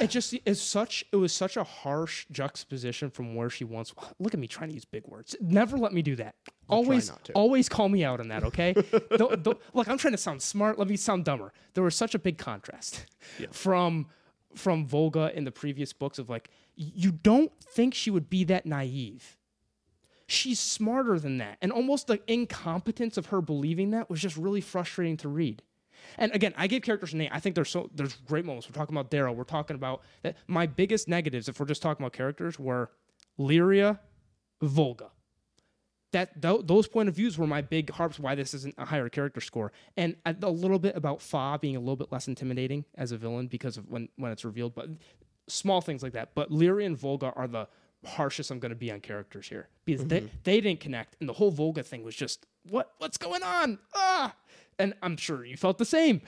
It just is such it was such a harsh juxtaposition from where she once look at me trying to use big words. Never let me do that. always not to. always call me out on that, okay? Don't- don't- look, I'm trying to sound smart. Let me sound dumber. There was such a big contrast from from Volga in the previous books of like you don't think she would be that naive. She's smarter than that. And almost the incompetence of her believing that was just really frustrating to read. And again, I gave characters a name. I think there's so there's great moments. We're talking about Darrow. We're talking about that. My biggest negatives, if we're just talking about characters, were Lyria, Volga. That th- those point of views were my big harps. Why this isn't a higher character score, and a, a little bit about Fa being a little bit less intimidating as a villain because of when when it's revealed. But small things like that. But Lyria and Volga are the harshest I'm going to be on characters here because they they didn't connect, and the whole Volga thing was just what what's going on ah, and I'm sure you felt the same.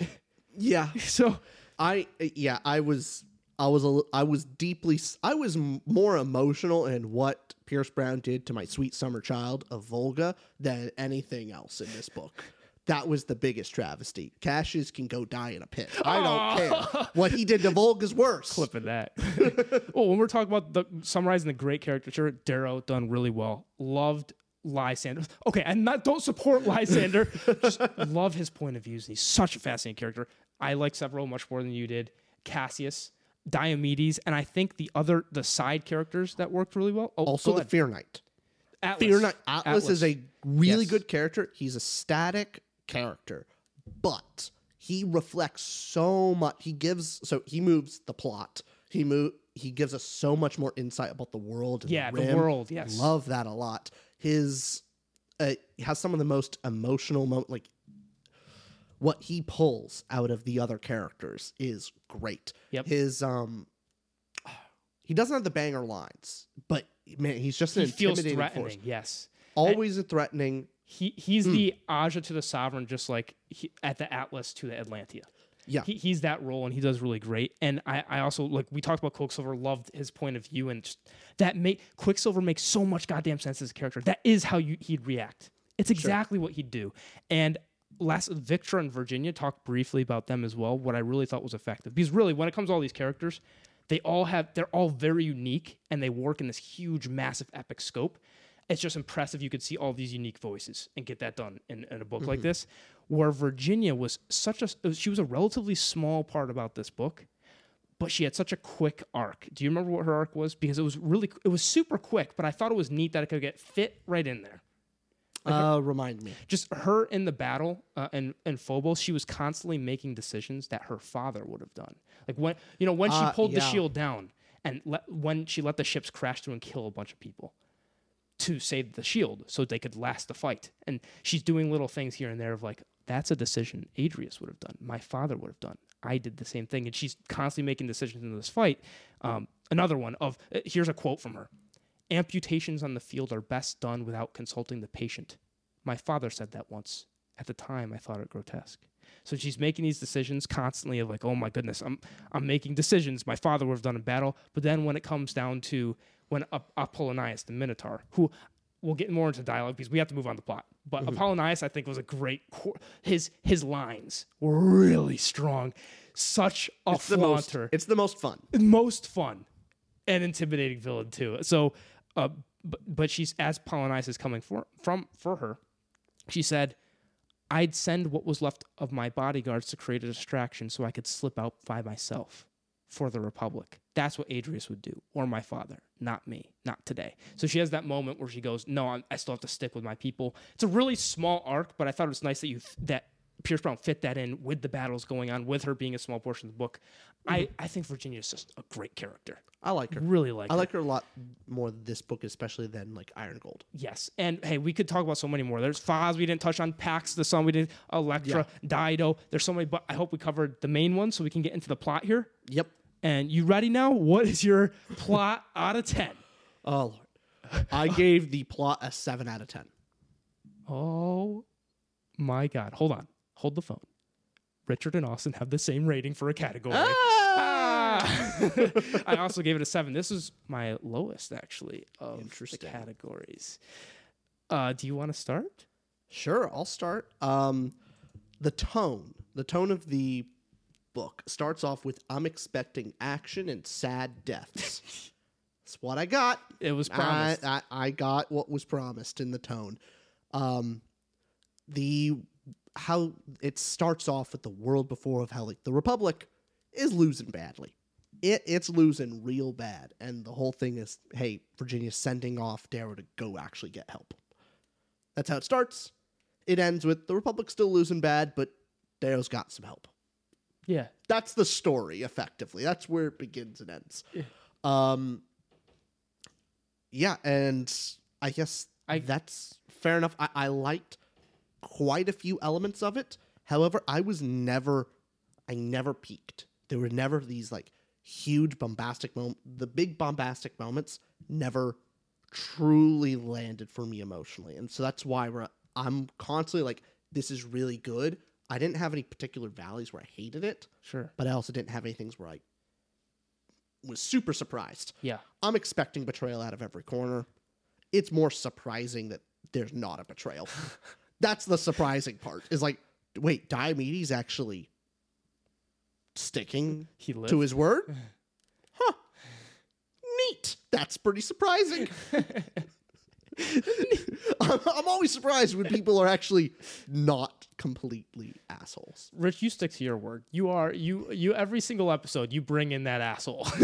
yeah, so I yeah I was I was a, I was deeply I was more emotional in what Pierce Brown did to my sweet summer child of Volga than anything else in this book. That was the biggest travesty. Cassius can go die in a pit. I don't care. What he did to Volga's worse. clipping that. well, when we're talking about the summarizing the great caricature, Darrow done really well. Loved Lysander. Okay, and not don't support Lysander. just love his point of views. He's such a fascinating character. I like Sevro much more than you did. Cassius, Diomedes, and I think the other the side characters that worked really well. Oh, Also, the. Fear Knight. Atlas. Fear Knight. Atlas, is a really Yes. good character. He's a static character, but he reflects so much. He gives so he moves the plot. He move. He gives us so much more insight about the world. Yeah, the Rim. world, yes. love that a lot. His uh, has some of the most emotional moment. Like what he pulls out of the other characters is great. Yep. His um. He doesn't have the banger lines, but man, he's just an He feels intimidating threatening. force Yes. always a threatening. He he's Hmm. the Aja to the Sovereign, just like he, at the Atlas to the Atlantia. Yeah. he, he's that role, and he does really great. And I, I also like we talked about Quicksilver, loved his point of view, and just that make Quicksilver makes so much goddamn sense as a character. That is how you, he'd react. It's exactly what he'd do. And last, Victor and Virginia talked briefly about them as well. What I really thought was effective, because really, when it comes to all these characters, they all have they're all very unique, and they work in this huge, massive, epic scope. It's just impressive you could see all these unique voices and get that done in, in a book like mm-hmm. this. Where virginia was such a uh, she was a relatively small part about this book but she had such a quick arc. Do you remember what her arc was? Because it was really it was super quick but i thought it was neat that it could get fit right in there Uh, remind me. just her in the battle uh, and and Phobos, she was constantly making decisions that her father would have done. Like when you know when she Uh, pulled the yeah. shield down and let, when she let the ships crash through and kill a bunch of people to save the shield so they could last the fight. And she's doing little things here and there of like that's a decision Adrius would have done. My father would have done. I did the same thing, and she's constantly making decisions in this fight. Um, another one of uh, here's a quote from her. Amputations on the field are best done without consulting the patient. My father said that once. At the time, I thought it grotesque. So she's making these decisions constantly of like, oh my goodness, I'm I'm making decisions my father would have done in battle. But then when it comes down to when Ap- Apollonius, the Minotaur, who we'll get more into dialogue because we have to move on the plot. But mm-hmm. Apollonius, I think, was a great. Cor- his his lines were really strong. Such a It's the most. It's the most fun. most fun and intimidating villain too. So, uh, but, but she's as Apollonius is coming for from for her. She said, "I'd send what was left of my bodyguards to create a distraction so I could slip out by myself for the Republic. That's what Adrius would do, or my father, not me, not today." So she has that moment where she goes, "No, I'm, I still have to stick with my people." It's a really small arc, but I thought it was nice that you that Pierce Brown fit that in with the battles going on, with her being a small portion of the book. I, mm-hmm. I think Virginia is just a great character. I like her. Really like I her. like her a lot more this book, especially than like Iron Gold. Yes, and hey, we could talk about so many more. There's Foz we didn't touch on, Pax the Sun we did, Electra, Dido. There's so many, but I hope we covered the main ones so we can get into the plot here. Yep. And you ready now? What is your plot out of ten? Oh lord. I gave the plot a seven out of ten. Oh my God! Hold on, hold the phone. Richard and Austin have the same rating for a category. Ah! I also gave it a seven. This is my lowest actually of the categories. Uh, do you want to start? Sure, I'll start. Um, the tone, the tone of the book starts off with "I'm expecting action and sad deaths." That's what I got. It was I, promised. I, I got what was promised in the tone. Um, the how it starts off with the world before of how like the Republic is losing badly. It it's losing real bad, and the whole thing is, hey, Virginia's sending off Darrow to go actually get help. That's how it starts. It ends with the Republic still losing bad, but Darrow's got some help. yeah. That's the story, effectively. That's where it begins and ends. Um, yeah, and I guess I- that's fair enough. I, I liked quite a few elements of it. However, I was never, I never peaked. There were never these like huge bombastic moments. The big bombastic moments never truly landed for me emotionally, and so that's why we're. I'm constantly like, this is really good. I didn't have any particular valleys where I hated it Sure. but I also didn't have any things where I was super surprised. Yeah. I'm expecting betrayal out of every corner. It's more surprising that there's not a betrayal. That's the surprising part. Is like, wait, Diomedes actually sticking He lived. to his word? Huh. Neat. That's pretty surprising. I'm, I'm always surprised when people are actually not completely assholes. Rich, you stick to your word. You are you you every single episode you bring in that asshole.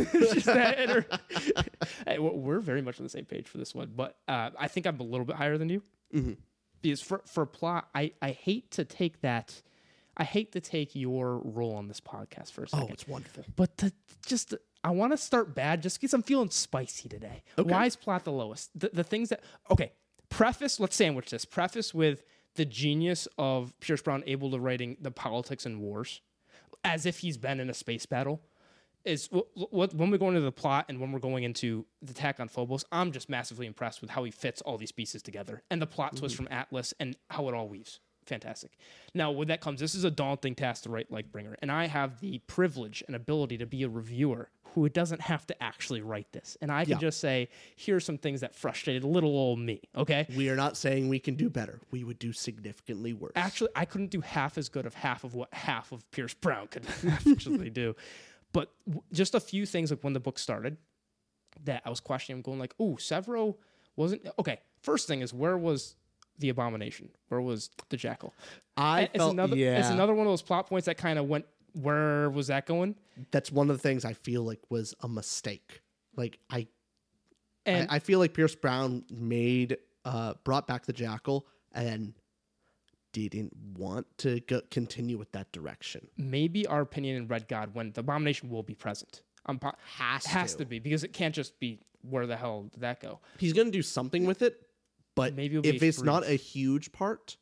That hey, we're- very much on the same page for this one, but uh, I think I'm a little bit higher than you because for for plot, I I hate to take that. I hate to take your role on this podcast for a oh, second. Oh, it's wonderful. But the, just I want to start bad just because I'm feeling spicy today. Why is plot the lowest? The, the things that okay. Preface. Let's sandwich this. Preface with the genius of Pierce Brown able to writing the politics and wars, as if he's been in a space battle. Is when we go into the plot and when we're going into the attack on Phobos, I'm just massively impressed with how he fits all these pieces together and the plot twist mm-hmm. from Atlas and how it all weaves fantastic. Now, when that comes, this is a daunting task to write Lightbringer, and I have the privilege and ability to be a reviewer who doesn't have to actually write this, and I can Yeah. just say, here's some things that frustrated a little old me. Okay, We are not saying we can do better. We would do significantly worse. actually, I couldn't do half as good of half of what half of Pierce Brown could actually do, but w- just a few things like when the book started that I was questioning, going like, "Oh, Sevro wasn't okay." First thing is, where was the abomination? Where was the jackal? I it's felt, another yeah, it's another one of those plot points that kind of went where was that going that's one of the things I feel like was a mistake. Like I, I, I feel like Pierce Brown made, uh, brought back the Jackal and didn't want to go, continue with that direction. maybe our opinion in red god when the abomination will be present po- Has has to. to be because it can't just be where the hell did that go He's gonna do something with it, but Maybe if it's not a huge part,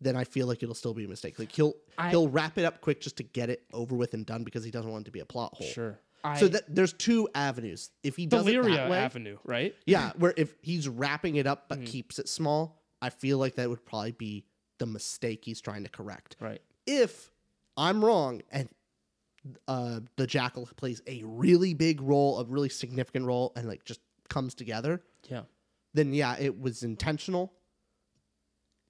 then I feel like it'll still be a mistake. Like he'll I- he'll wrap it up quick just to get it over with and done because he doesn't want it to be a plot hole. sure I, So that, there's two avenues. If he does it that way, Avenue right Yeah, where if he's wrapping it up Mm-hmm. but keeps it small, I feel like that would probably be the mistake he's trying to correct. right If I'm wrong and uh, the Jackal plays a really big role, a really significant role, and like just comes together, yeah then yeah, it was intentional.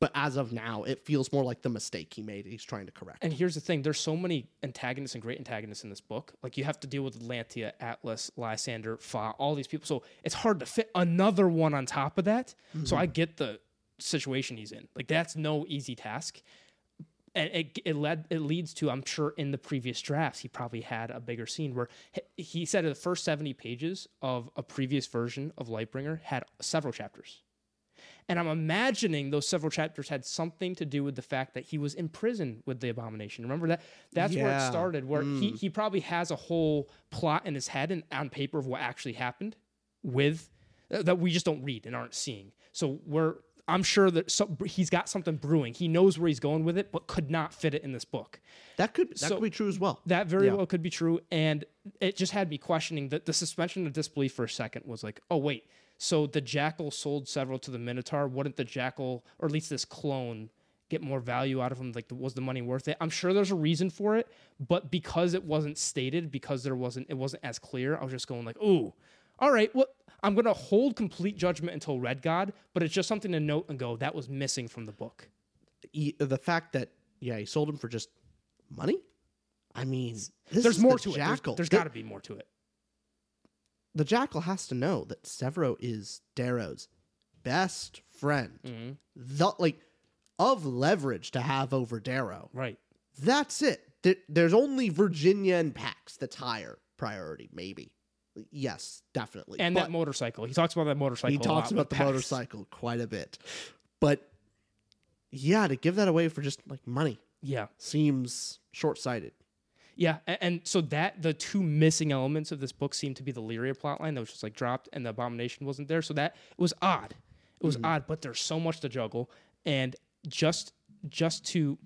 But as of now, it feels more like the mistake he made. He's trying to correct. and here's the thing there's so many antagonists and great antagonists in this book like you have to deal with Atlantia Atlas Lysander Fa all these people so it's hard to fit another one on top of that so I get the situation he's in like that's no easy task and it, it led it leads to I'm sure in the previous drafts he probably had a bigger scene where he, said the first 70 pages of a previous version of Lightbringer had several chapters And I'm imagining those several chapters had something to do with the fact that he was in prison with the abomination. Remember that? That's where it started, where he, mm. he probably has a whole plot in his head and on paper of what actually happened with that we just don't read and aren't seeing. So we're I'm sure that so, he's got something brewing. He knows where he's going with it, but could not fit it in this book. That could that So- could be true as well. That very Yeah. well could be true. And it just had me questioning that the suspension of disbelief for a second was like, oh, wait. So the Jackal sold Sevro to the Minotaur. Wouldn't the Jackal, or at least this clone, get more value out of him? Like, was the money worth it? I'm sure there's a reason for it, but because it wasn't stated, because there wasn't, it wasn't as clear, I was just going like, ooh, all right, well, I'm going to hold complete judgment until Red God, but it's just something to note and go, that was missing from the book. E- the fact that yeah, he sold him for just money. I mean, There's more the to it. There's- Jackal. there's The- got to be more to it. the jackal has to know that Sevro is Darrow's best friend. Mm-hmm. The like of leverage to have over Darrow. Right. That's it. There, there's only Virginia and Pax that's higher priority, maybe. Yes, definitely. And But that motorcycle. He talks about that motorcycle. he talks about the motorcycle quite a bit. But yeah, to give that away for just like money Yeah. seems short-sighted. Yeah, and, and so that the two missing elements of this book seem to be the Lyria plotline that was just like dropped, and the abomination wasn't there. So that it was odd. It was odd, but there's so much to juggle, and just just to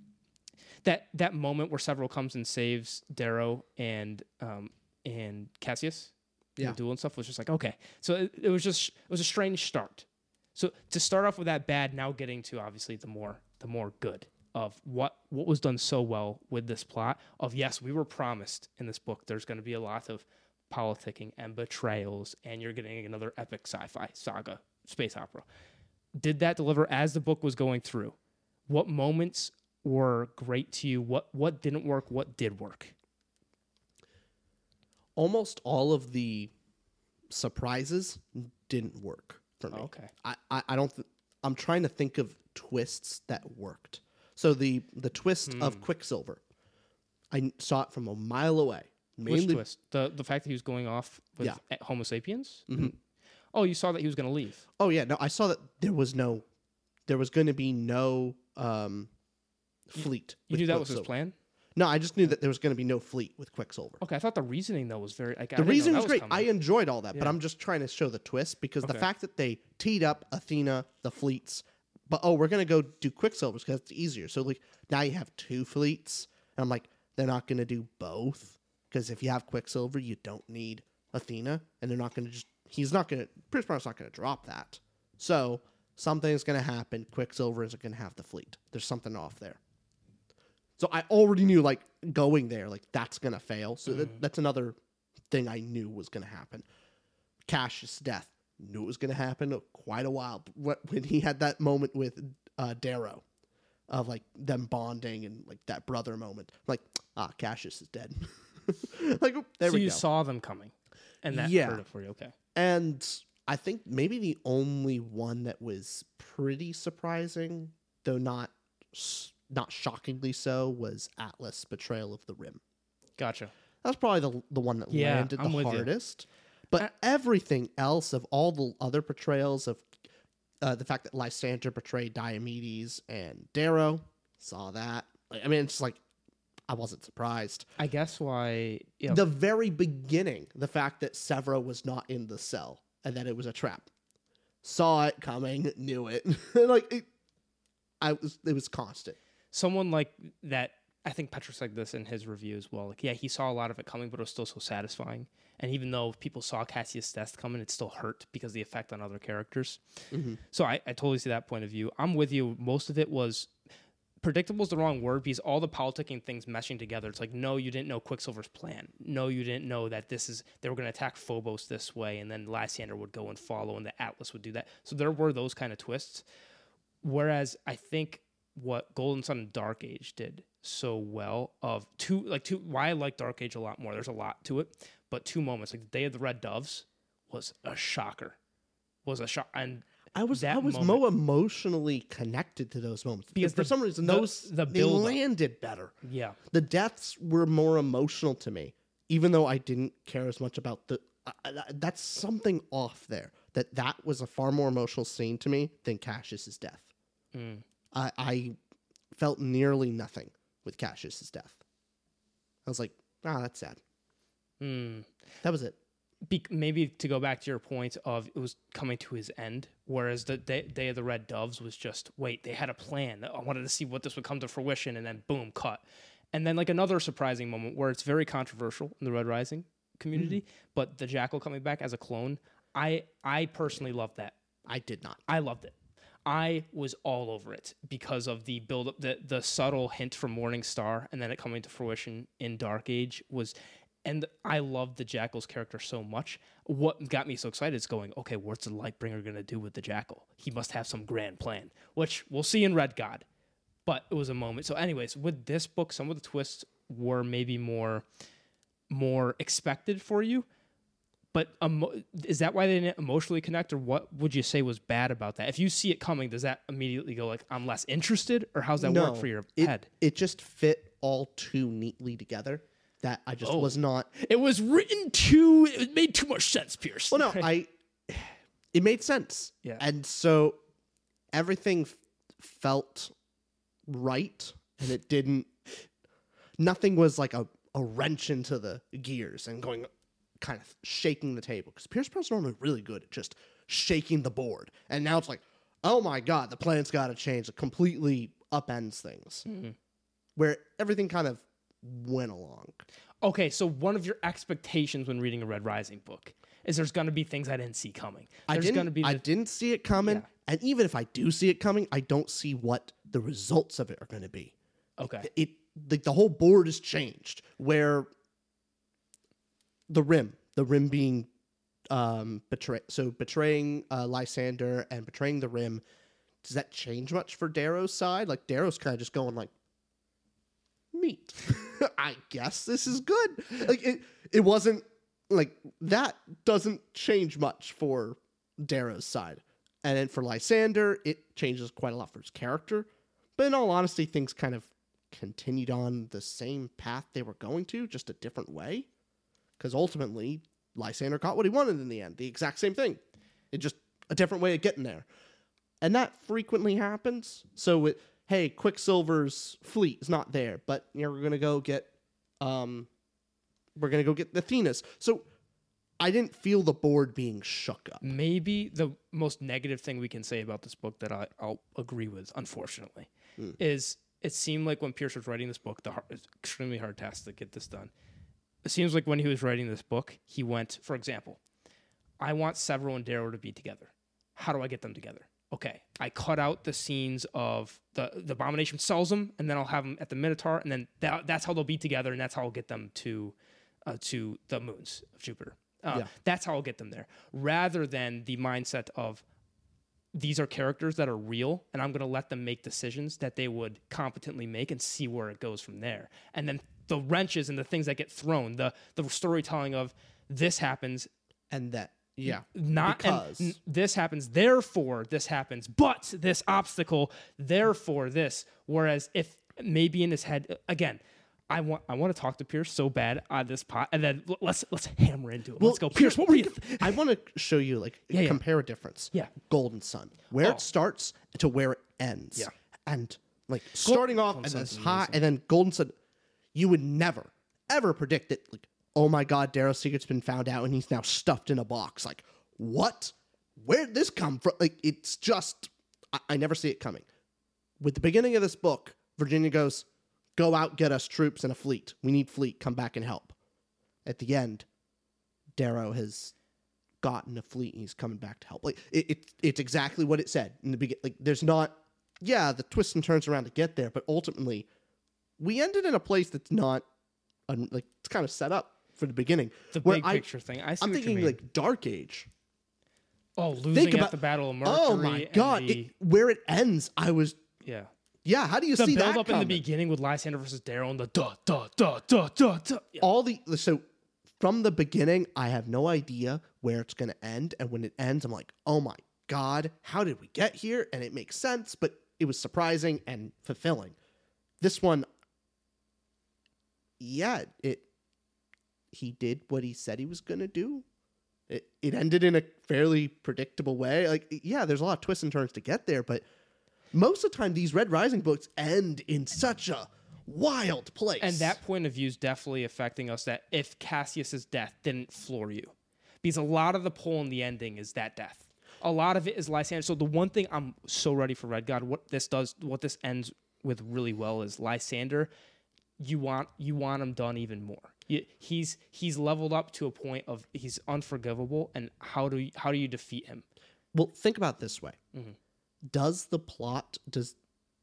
that that moment where Sevro comes and saves Darrow and um and Cassius, Yeah. and stuff was just like okay. So it, it was just it was a strange start. So to start off with that bad, now getting to obviously the more the more good of what what was done so well with this plot of yes, we were promised in this book there's going to be a lot of politicking and betrayals, and you're getting another epic sci-fi saga space opera. Did that deliver as the book was going through? What moments were great to you? What what didn't work? What did work? Almost all of the surprises didn't work for me. Okay. I, I, I don't. Th- I'm trying to think of twists that worked. So the the twist of Quicksilver, I saw it from a mile away. Which Mainly, twist? The the fact that he was going off with Yeah. a- Homo sapiens. Mm-hmm. Oh, you saw that he was going to leave. oh yeah, no, I saw that there was no, there was going to be no um, fleet. You with knew that was his plan. No, I just knew that there was going to be no fleet with Quicksilver. Okay, I thought the reasoning though was very. Like, I The didn't reason that was great. coming. I enjoyed all that, but I'm just trying to show the twist because the fact that they teed up Athena, the fleets, but oh, we're gonna go do Quicksilvers because it's easier. So like now you have two fleets, and I'm like, they're not gonna do both because if you have Quicksilver, you don't need Athena, and they're not gonna just. He's not gonna. Pierce Brosnan's not gonna drop that. So something's gonna happen. Quicksilver isn't gonna have the fleet. There's something off there. So I already knew like going there, like that's gonna fail. So that, that's another thing I knew was gonna happen. Cassius' death knew it was gonna happen quite a while wh- when he had that moment with uh, Darrow, of like them bonding and like that brother moment. Like ah, Cassius is dead. like there so we you go. saw them coming, and that Yeah. hurt it for you. Okay. And I think maybe the only one that was pretty surprising, though not s- not shockingly so, was Atlas' betrayal of the Rim. Gotcha. That's probably the the one that Yeah, landed I'm the with you. hardest. But everything else of all the other portrayals of uh, the fact that Lysander portrayed Diomedes and Darrow, saw that. I mean, it's like I wasn't surprised. I guess why. You know, The very beginning, the fact that Sevro was not in the cell and that it was a trap, saw it coming, knew it. like it, I was, it was constant. Someone like that i think petrus said this in his review as well like yeah he saw a lot of it coming but it was still so satisfying. And even though people saw cassius death coming it still hurt because of the effect on other characters. Mm-hmm. So I, I totally see that point of view. I'm with you. Most of it was predictable is the wrong word because all the politicking things meshing together it's like no you didn't know quicksilver's plan. No you didn't know that this is they were going to attack phobos this way and then lysander would go and follow and the atlas would do that. So there were those kind of twists. Whereas I think what Golden Son and Dark Age did so well of two like two why I like Dark Age a lot more. There's a lot to it, but two moments like the Day of the Red Doves was a shocker. Was a shock and I was that I was moment- more emotionally connected to those moments Because because for some reason the- those the they landed better. yeah. The deaths were more emotional to me, even though I didn't care as much about the I- that's something off there. That that was a far more emotional scene to me than Cassius's death. Mm. I, I felt nearly nothing with Cassius's death. I was like, ah, that's sad. Mm. That was it. Be- maybe to go back to your point of it was coming to his end, whereas the day, day of the Red Doves was just wait, they had a plan. I wanted to see what this would come to fruition, and then boom, cut. And then like another surprising moment where it's very controversial in the Red Rising community, but the Jackal coming back as a clone, I I personally loved that. I did not. I loved it. I was all over it because of the build up, the the subtle hint from Morning Star, and then it coming to fruition in Dark Age was, and I loved the Jackal's character so much. What got me so excited is going, okay, what's the Lightbringer gonna do with the Jackal? He must have some grand plan, which we'll see in Red God. But it was a moment. So, anyways, with this book, some of the twists were maybe more, more expected for you but emo- is that why they didn't emotionally connect or what would you say was bad about that if you see it coming does that immediately go like i'm less interested or how's that work for your it, head It just fit all too neatly together that I just Oh. was not. it was written too it made too much sense pierce Well, no, I. It made sense. Yeah. And so everything f- felt right, and it didn't. Nothing was like a, a wrench into the gears and going, kind of shaking the table. Because Pierce Brown's normally really good at just shaking the board, and now it's like, oh my god, the plan's got to change. It completely upends things, mm-hmm. where everything kind of went along. okay so one of your expectations when reading a red rising book is there's going to be things i didn't see coming I there's didn't. going to be I didn't see it coming, Yeah. and even if I do see it coming, I don't see what the results of it are going to be. okay It the, the whole board is changed. Where the rim, the rim being um betray, so betraying uh, Lysander and betraying the rim. Does that change much for Darrow's side? Like Darrow's kind of just going like, neat. I guess this is good. Like it, it wasn't like that doesn't change much for Darrow's side. And then for Lysander, it changes quite a lot for his character. But in all honesty, things kind of continued on the same path they were going to, just a different way. Because ultimately, Lysander got what he wanted in the end. The exact same thing. It just a different way of getting there. And that frequently happens. So it, hey, Quicksilver's fleet is not there, but you know, we're gonna go get um we're gonna go get the Athenas. So I didn't feel the board being shook up. maybe the most negative thing we can say about this book that I, I'll agree with, unfortunately, is it seemed like when Pierce was writing this book, the hard, extremely hard task to get this done. It seems like when he was writing this book, he went, for example, I want Sevro and Darrow to be together. How do I get them together? Okay, I cut out the scenes of the the abomination sells them, and then I'll have them at the Minotaur, and then that, that's how they'll be together, and that's how I'll get them to uh, to the moons of Jupiter. Uh, Yeah. That's how I'll get them there, rather than the mindset of these are characters that are real, and I'm going to let them make decisions that they would competently make and see where it goes from there. And then the wrenches and the things that get thrown, the the storytelling of this happens, And that yeah. not Because- n- this happens, therefore this happens, but this obstacle, therefore this. Whereas if maybe in his head again. I want I want to talk to Pierce so bad on this pot, and then let's let's hammer into it. let's go, Pierce. What were you? Th- I want to show you like Yeah, yeah. compare a difference. Yeah. Golden Son, where Oh. it starts to where it ends. Yeah. and like starting off Golden and this high, and then Golden Son, you would never ever predict that. Like, oh my God, Darrow's secret's been found out, and he's now stuffed in a box. Like, what? Where'd this come from? Like, it's just I, I never see it coming. With the beginning of this book, Virginia goes, "Go out, get us troops and a fleet. We need fleet. Come back and help." At the end, Darrow has gotten a fleet and he's coming back to help. Like it, it it's exactly what it said in the beginning. Like there's not, yeah, the twists and turns around to get there, but ultimately, we ended in a place that's not, un, like it's kind of set up for the beginning. the big I- picture thing. I see I'm what you thinking like Dark Age. oh, losing Think at about the Battle of oh Mercury. Oh my god! the- it- where it ends, I was yeah. yeah. How do you The see build that up in the beginning with Lysander versus Darrow and the duh duh duh duh duh duh. Yeah. all the so from the beginning i have no idea where it's going to end and when it ends i'm like oh my god how did we get here and it makes sense but it was surprising and fulfilling this one yeah it he did what he said he was going to do It, it ended in a fairly predictable way. Like, yeah, there's a lot of twists and turns to get there, but most of the time, these Red Rising books end in such a wild place. And that point of view is definitely affecting us. That if Cassius's death didn't floor you, because a lot of the pull in the ending is that death. A lot of it is Lysander. So the one thing I'm so ready for Red God, what this does, what this ends with really well is Lysander. You want you want him done even more. You, he's he's leveled up to a point of he's unforgivable, and how do you, how do you defeat him? Well, think about this way. Mm-hmm. Does the plot, does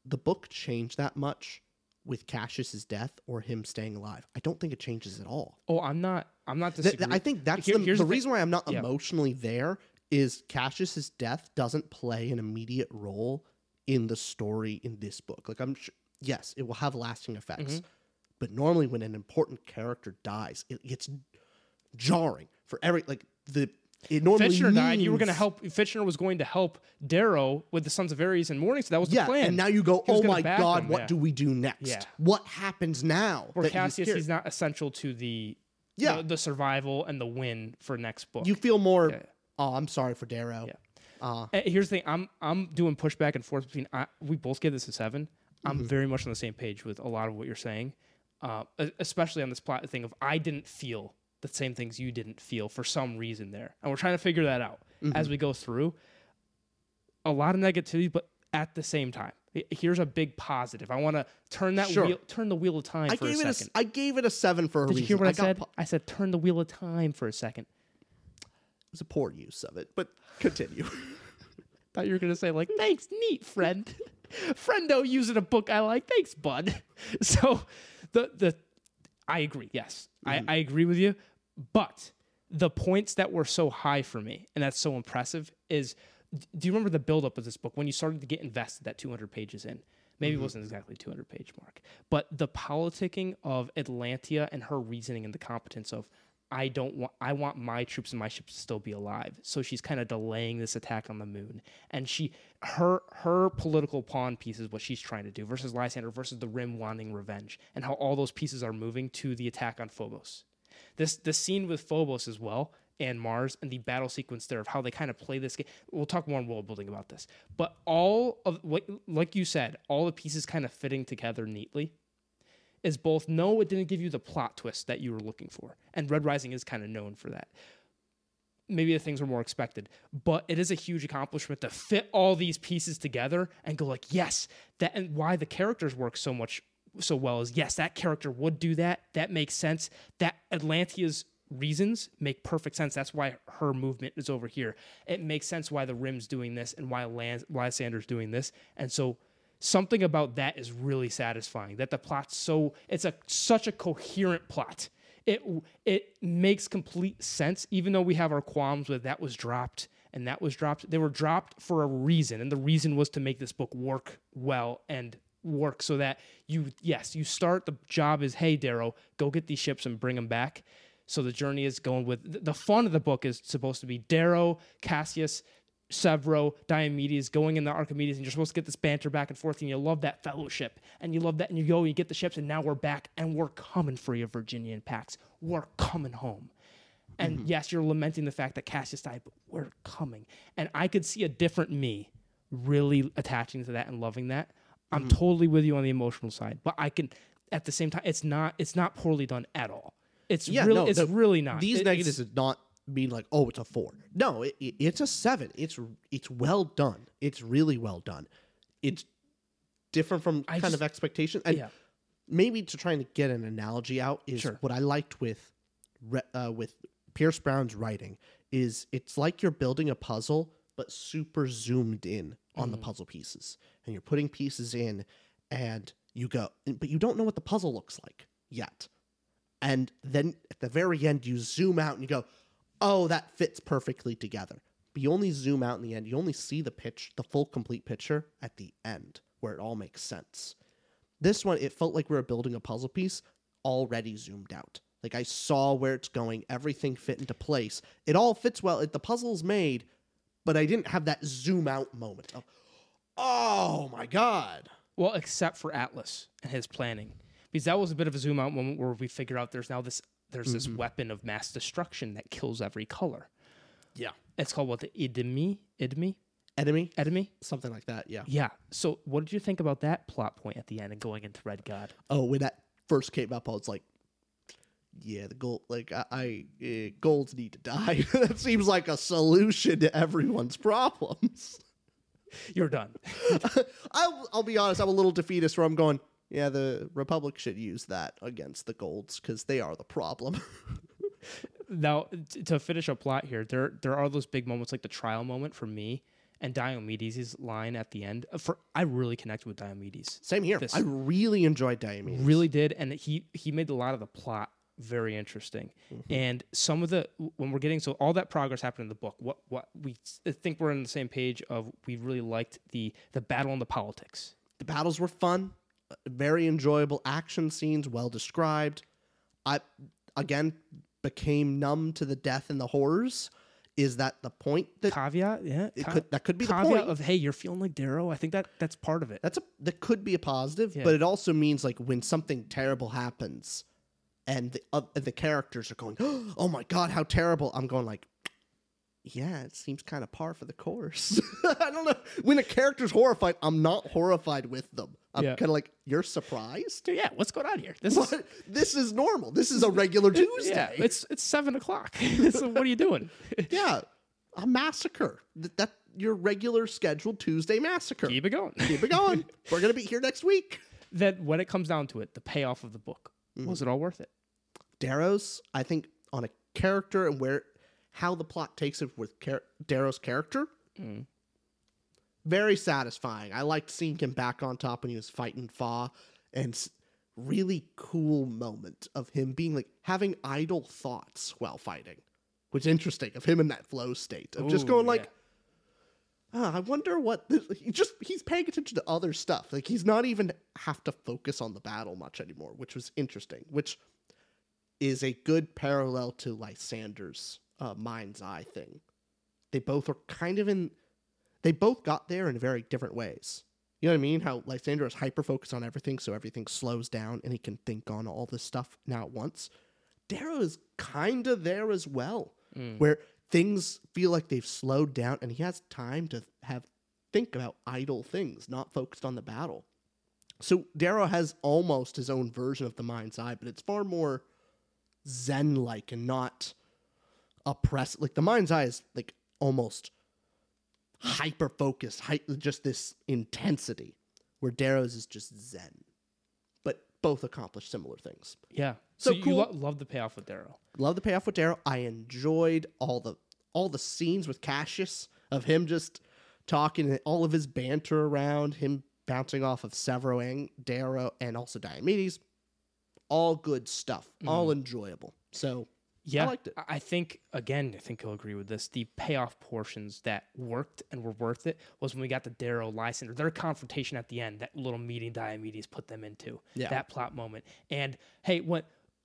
the book change that much with Cassius's death or him staying alive? I don't think it changes at all. Oh, I'm not. I'm not Th- disagreeing. th- I think that's Here- the, the the reason why I'm not Yeah. emotionally there is Cassius's death doesn't play an immediate role in the story in this book. Like I'm sure, yes, it will have lasting effects, Mm-hmm. But normally when an important character dies, it gets jarring for every like the. It normally Fitchner died. You were going to help. Fitchner was going to help Darrow with the Sons of Ares and Morning. So that was the Yeah, plan. and now you go, oh my god, him, what yeah. do we do next? Yeah. What happens now? For that Cassius, he's not essential to the Yeah. the, the survival and the win for next book. You feel more. Yeah. Oh, I'm sorry for Darrow. Yeah. Uh, here's the thing. I'm I'm doing push back and forth between. I, we both give this a 7 Mm-hmm. I'm very much on the same page with a lot of what you're saying, uh, especially on this plot thing of I didn't feel the same things you didn't feel for some reason there, and we're trying to figure that out Mm-hmm. as we go through. A lot of negativity, but at the same time, here's a big positive. I want to turn that Sure. wheel, turn the wheel of time I for a gave it. A, second. s- I gave it a seven for a Did you hear what I, got said? pu- I said turn the wheel of time for a second. It was a poor use of it, but continue. Thought you were gonna say like, "Thanks, neat friend." Friendo using a book I like. Thanks, bud. So, the the I agree. Yes, I, mm-hmm. I agree with you. But the points that were so high for me and that's so impressive is, do you remember the buildup of this book when you started to get invested that 200 pages in? Maybe it mm-hmm. wasn't exactly 200 page mark, but the politicking of Atlantia and her reasoning and the competence of I don't want I want my troops and my ships to still be alive. So she's kind of delaying this attack on the moon. And she her her political pawn piece is what she's trying to do versus Lysander versus the Rim wanting revenge and how all those pieces are moving to the attack on Phobos. This the scene with Phobos as well and Mars and the battle sequence there of how they kind of play this game. We'll talk more in world building about this. But all of what like you said, all the pieces kind of fitting together neatly is both no, it didn't give you the plot twist that you were looking for. And Red Rising is kind of known for that. Maybe the things were more expected, but it is a huge accomplishment to fit all these pieces together and go like, yes, that and why the characters work so much so well is yes, that character would do that. That makes sense. That Atlantia's reasons make perfect sense. That's why her movement is over here. It makes sense why the Rim's doing this and why Lans- Lysander's doing this. And so something about that is really satisfying. That the plot's so it's a such a coherent plot. It it makes complete sense, even though we have our qualms with that was dropped and that was dropped. They were dropped for a reason, and the reason was to make this book work well and work so that you yes you start the job is hey Darrow go get these ships and bring them back. So the journey is going with the fun of the book is supposed to be Darrow, Cassius, Sevro, Diomedes going in the Archimedes, and you're supposed to get this banter back and forth, and you love that fellowship, and you love that, and you go and you get the ships, and now we're back, and we're coming for you, Virginian Pax. We're coming home. And mm-hmm. yes, you're lamenting the fact that Cassius died, but we're coming. And I could see a different me really attaching to that and loving that. I'm mm-hmm. totally with you on the emotional side, but I can at the same time it's not it's not poorly done at all. It's Yeah, really no, it's the- really not. These It- negatives is not mean like, oh, it's a four. No, it, it- it's a seven. It's it's well done. It's really well done. It's different from I kind just- of expectation. And yeah. maybe to try and get an analogy out is Sure. what I liked with uh, with Pierce Brown's writing is it's like you're building a puzzle but super zoomed in on the Mm. puzzle pieces and you're putting pieces in and you go but you don't know what the puzzle looks like yet and then at the very end you zoom out and you go oh that fits perfectly together. But you only zoom out in the end. You only see the pitch the full complete picture at the end where it all makes sense. This one it felt like we were building a puzzle piece already zoomed out. Like i saw where it's going everything fit into place. It all fits well. It, the puzzle's made but i didn't have that zoom out moment of oh my god. Well, except for Atlas and his planning, because that was a bit of a zoom out moment where we figure out there's now this there's this weapon of mass destruction that kills every color. Yeah. It's called what the Idmi Idmi Enemy? Enemy. Something like that, yeah. Yeah. So what did you think about that plot point at the end and going into Red God? Oh, when that first came up, I was like, yeah, the gold, like, I, I uh, golds need to die. that seems like a solution to everyone's problems. You're done. I'll, I'll be honest, I'm a little defeatist where I'm going, yeah, the Republic should use that against the golds because they are the problem. now t- to finish a plot here, there there are those big moments like the trial moment for me and Diomedes' line at the end. Uh, For I really connected with Diomedes. Same here. This- I really enjoyed Diomedes. really did and he he made a lot of the plot very interesting and some of the when we're getting so all that progress happened in the book what what we think we're on the same page of we really liked the the battle and the politics The battles were fun, very enjoyable action scenes, well described. I again became numb to the death and the horrors. Is that the point that caveat yeah it ca- could that could be the point? of hey you're feeling like darrow i think that that's part of it That's a that could be a positive, Yeah. but it also means like when something terrible happens, and the uh, the characters are going, "Oh my god, how terrible!" I'm going like, "Yeah, it seems kind of par for the course." I don't know. When a character's horrified, I'm not horrified with them. I'm Yeah. kind of like, "You're surprised." Yeah what's going on here this is This is normal. This is a regular Tuesday. yeah it's it's seven o'clock so what are you doing Yeah, a massacre. That, that your regular scheduled Tuesday massacre. keep it going Keep it going. We're gonna be here next week. That when it comes down to it the payoff of the book Mm-hmm. was it all worth it Darrow's, I think, on a character and where how the plot takes it with char- Darrow's character, very satisfying. I liked seeing him back on top when he was fighting Fa, and really cool moment of him being like having idle thoughts while fighting, which is interesting of him in that flow state of just Ooh, going yeah. like. "Ah, I wonder what this, he just he's paying attention to other stuff. Like he's not even have to focus on the battle much anymore, which was interesting. Which is a good parallel to Lysander's uh, mind's eye thing. They both are kind of in. They both got there in very different ways. You know what I mean? How Lysander is hyper focused on everything, so everything slows down and he can think on all this stuff now at once. Darrow is kind of there as well, where things feel like they've slowed down and he has time to have think about idle things, not focused on the battle. So Darrow has almost his own version of the mind's eye, but it's far more zen like and not oppressed. Like the mind's eye is like almost hyper focused, hy- just this intensity, where Darrow's is just zen. But both accomplish similar things. Yeah. So So, you cool. lo- love the payoff with Darrow. Love the payoff with Darrow. I enjoyed all the all the scenes with Cassius of him just talking, and all of his banter around him bouncing off of Sevro and Darrow, and also Diomedes. All good stuff. All mm-hmm. enjoyable. So Yeah. liked it. I I think again, I think you'll agree with this. The payoff portions that worked and were worth it was when we got the Darrow Lysander, their confrontation at the end, that little meeting Diomedes put them into. Yeah. That plot moment. And hey, when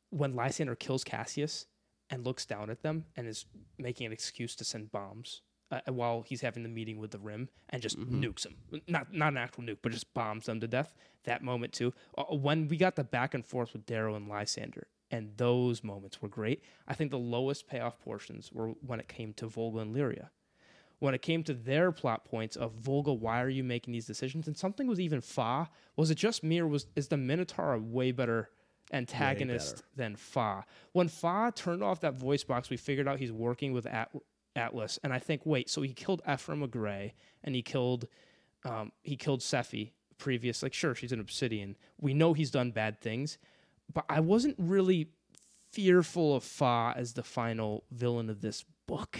when Lysander kills Cassius and looks down at them and is making an excuse to send bombs uh, while he's having the meeting with the Rim and just nukes them. Not not an actual nuke, but just bombs them to death. That moment too. Uh, when we got the back and forth with Darrow and Lysander, and those moments were great. I think the lowest payoff portions were when it came to Volga and Lyria. When it came to their plot points of Volga, why are you making these decisions? And something was even Fa. Was it just me, or was is the Minotaur a way better antagonist than Fa? When Fa turned off that voice box, we figured out he's working with At- Atlas, and I think wait, so he killed Ephraim of Grey, and he killed um, he killed Sefi previous. Like sure, she's an Obsidian. We know he's done bad things, but I wasn't really fearful of Fa as the final villain of this book.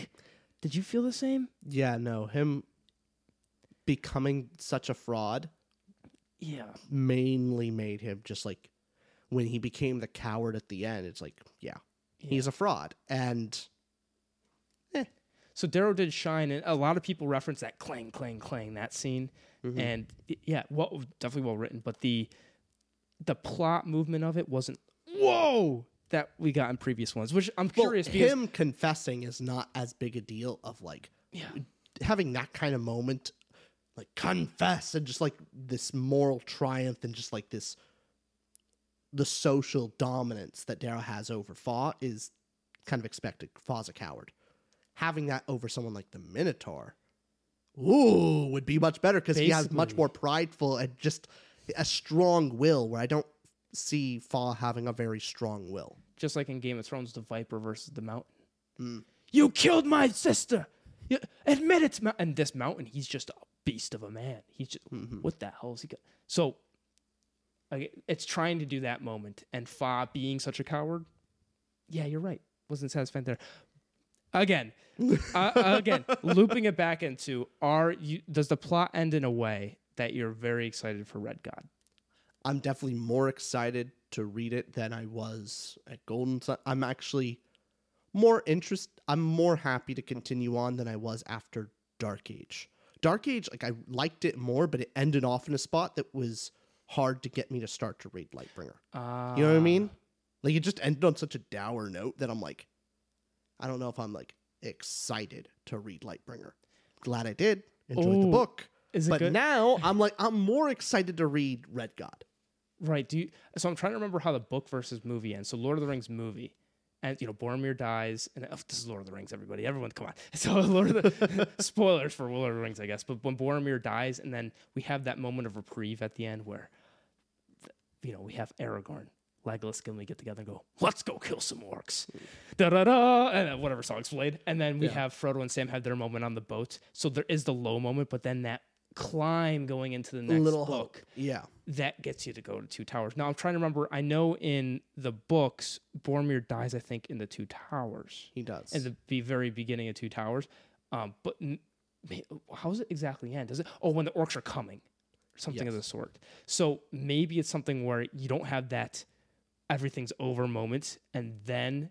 Did you feel the same? yeah, no, him becoming such a fraud Yeah. mainly made him just like when he became the coward at the end, it's like, yeah, he's a fraud. And eh. So Darrow did shine, and a lot of people reference that clang, clang, clang that scene, mm-hmm. and y- yeah, well, definitely well written. But the the plot movement of it wasn't whoa that we got in previous ones, which I'm well, curious because him confessing is not as big a deal of like yeah, having that kind of moment, like confess and just like this moral triumph and just like this the social dominance that Darrow has over Fa is kind of expected. Fa's a coward. having that over someone like the Minotaur, ooh, would be much better because he has much more prideful and just a strong will. Where I don't see Fa having a very strong will. Just like in Game of Thrones, the Viper versus the Mountain. Hmm. You killed my sister. You, admit it, Mou- and this Mountain, he's just a beast of a man. He's just Mm-hmm. what the hell is he got? So, it's trying to do that moment, and Fa being such a coward. Yeah, you're right. Wasn't satisfied there. Again, uh, again, looping it back into are you? Does the plot end in a way that you're very excited for Red God? I'm definitely more excited to read it than I was at Golden Son. I'm actually more interest. I'm more happy to continue on than I was after Dark Age. Dark Age, like I liked it more, but it ended off in a spot that was hard to get me to start to read Lightbringer. Uh, You know what I mean? Like it just ended on such a dour note that I'm like, I don't know if I'm like excited to read Lightbringer. Glad I did. Enjoyed the book. Is it but good? now I'm like, I'm more excited to read Red God. Right. Do you, so I'm trying to remember how the book versus movie ends. So Lord of the Rings movie, and you know Boromir dies, and oh, this is Lord of the Rings. Everybody, everyone, come on. So Lord of the spoilers for Lord of the Rings, I guess. But when Boromir dies, and then we have that moment of reprieve at the end where, you know, we have Aragorn. Legolas, Gimli get together and go, let's go kill some orcs. Da da da, and whatever song's played. And then we have Frodo and Sam have their moment on the boat. So there is the low moment, but then that climb going into the next Little book. Yeah. that gets you to go to Two Towers. Now I'm trying to remember. I know in the books, Boromir dies. I think in the Two Towers, He does. in the be- very beginning of Two Towers. Um, but n- how does it exactly end? Does it? Oh, when the orcs are coming, or something of the sort. So maybe it's something where you don't have that everything's over moment, and then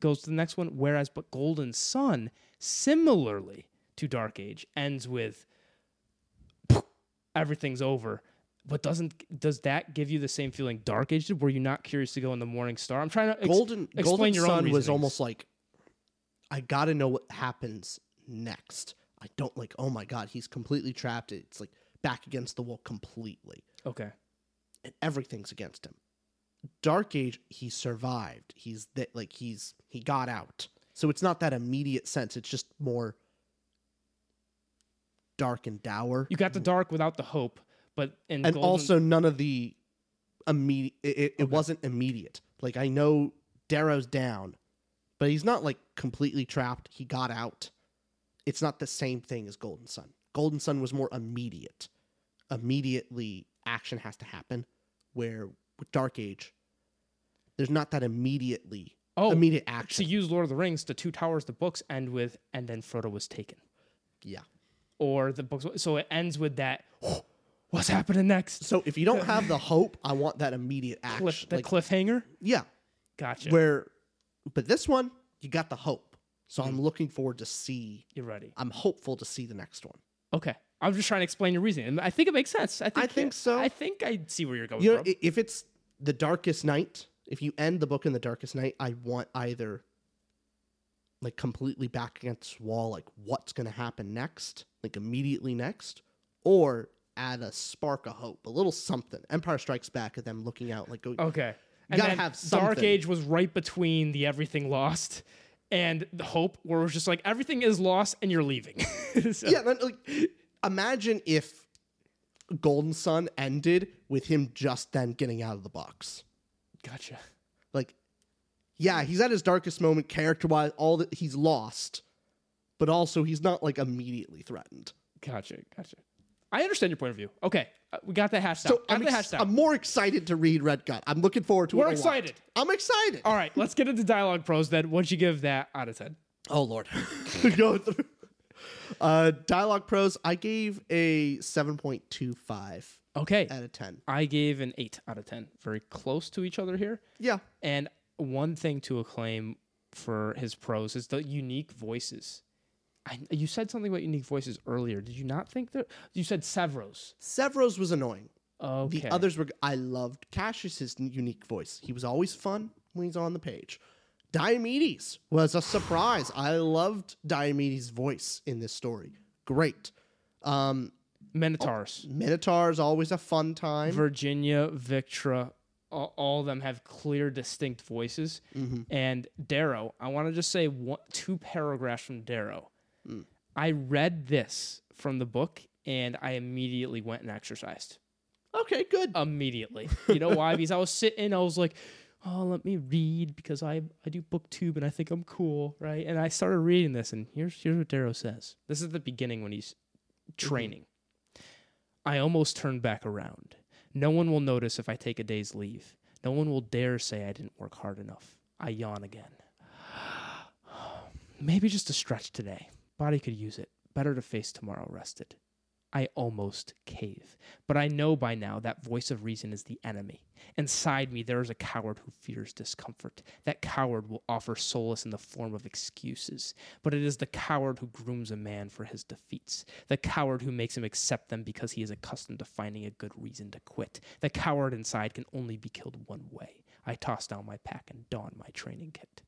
goes to the next one. Whereas, but Golden Son, similarly to Dark Age, ends with everything's over. But doesn't does that give you the same feeling Dark Age did? Were you not curious to go in the Morning Star? I'm trying to ex- Golden explain Golden your own Sun was reasonings. almost like I got to know what happens next. I don't like. Oh my god, he's completely trapped. It's like back against the wall completely, okay. and everything's against him. Dark Age, he survived. He's that like he's he got out. So it's not that immediate sense. It's just more dark and dour. You got the mm-hmm. dark without the hope, but in and Golden, also none of the immediate it, it, it wasn't immediate. Like i know darrow's down but he's not like completely trapped. He got out. It's not the same thing as golden son. Golden son was more immediate. Immediately action has to happen where with dark age there's not that immediately Oh, immediate action. to use Lord of the Rings, the Two Towers, the books end with, and then Frodo was taken, yeah or the books. So it ends with that. what's happening next? so if you don't have the hope i want that immediate action Cliff, the like, cliffhanger. yeah Gotcha. where but this one you got the hope so Hmm. i'm looking forward to see You're ready. i'm hopeful to see the next one Okay. I'm just trying to explain your reasoning. and I think it makes sense. I think, think so. I think I see where you're going you know from. if it's the darkest night if you end the book in the darkest night i want either like completely back against the wall like what's going to happen next like immediately next or add a spark of hope a little something empire strikes back at them looking out like go okay. You gotta have Dark. Age was right between the everything lost and the hope, where it was just like everything is lost and you're leaving. So- yeah then, like imagine if golden son ended with him just then getting out of the box Gotcha. like yeah he's at his darkest moment character wise all that he's lost but also he's not like immediately threatened Gotcha. Gotcha. I understand your point of view. Okay. uh, we got that hashed so I'm, ex-. I'm more excited to read red god i'm looking forward to We're it a lot. excited. i'm excited All right. Let's get into dialogue pros then. What'd you give that out of 10? oh lord go through uh dialogue pros i gave a 7.25 Okay. out of 10 I gave an 8 out of 10. Very close to each other here. yeah And one thing to acclaim for his prose is the unique voices. I, you said something about unique voices earlier. Did you not think that? You said Sevro's. Sevro's was annoying Okay. The others were. I loved Cassius's unique voice. He was always fun when he's on the page. Diomedes was a surprise. I loved Diomedes' voice in this story. Great. Um, Minotaurs. Minotaur is always a fun time. Virginia, Victra, all, all of them have clear, distinct voices. Mm-hmm. And Darrow, I want to just say one, two paragraphs from Darrow. Mm. I read this from the book and I immediately went and exercised. Okay, good. Immediately. You know why? because I was sitting, I was like, oh, let me read because I, I do booktube and I think I'm cool, right? And I started reading this, and here's, here's what Darrow says. This is the beginning when he's training. I almost turned back around. No one will notice if I take a day's leave. No one will dare say I didn't work hard enough. I yawn again. Maybe just a stretch today. Body could use it. Better to face tomorrow rested. I almost cave. But I know by now that voice of reason is the enemy. Inside me, there is a coward who fears discomfort. That coward will offer solace in the form of excuses. But it is the coward who grooms a man for his defeats. The coward who makes him accept them because he is accustomed to finding a good reason to quit. The coward inside can only be killed one way. I toss down my pack and don my training kit.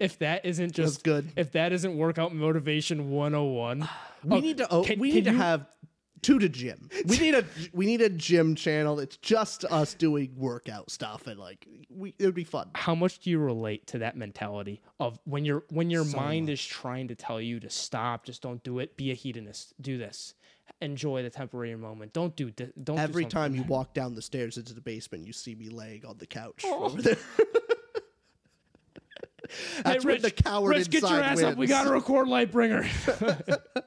If that isn't just good. if that isn't workout motivation 101, we Oh, need to. Oh, can- we need to you- have two to gym. We need a. We need a gym channel. It's just us doing workout stuff, and like we, it would be fun. how much do you relate to that mentality of when your when your So mind is trying to tell you to stop just don't do it be a hedonist do this enjoy the temporary moment don't do don't do Every time you walk down the stairs into the basement, you see me laying on the couch Oh. over there. hey, That's when Rich, the coward Rich, get your ass up we gotta record Lightbringer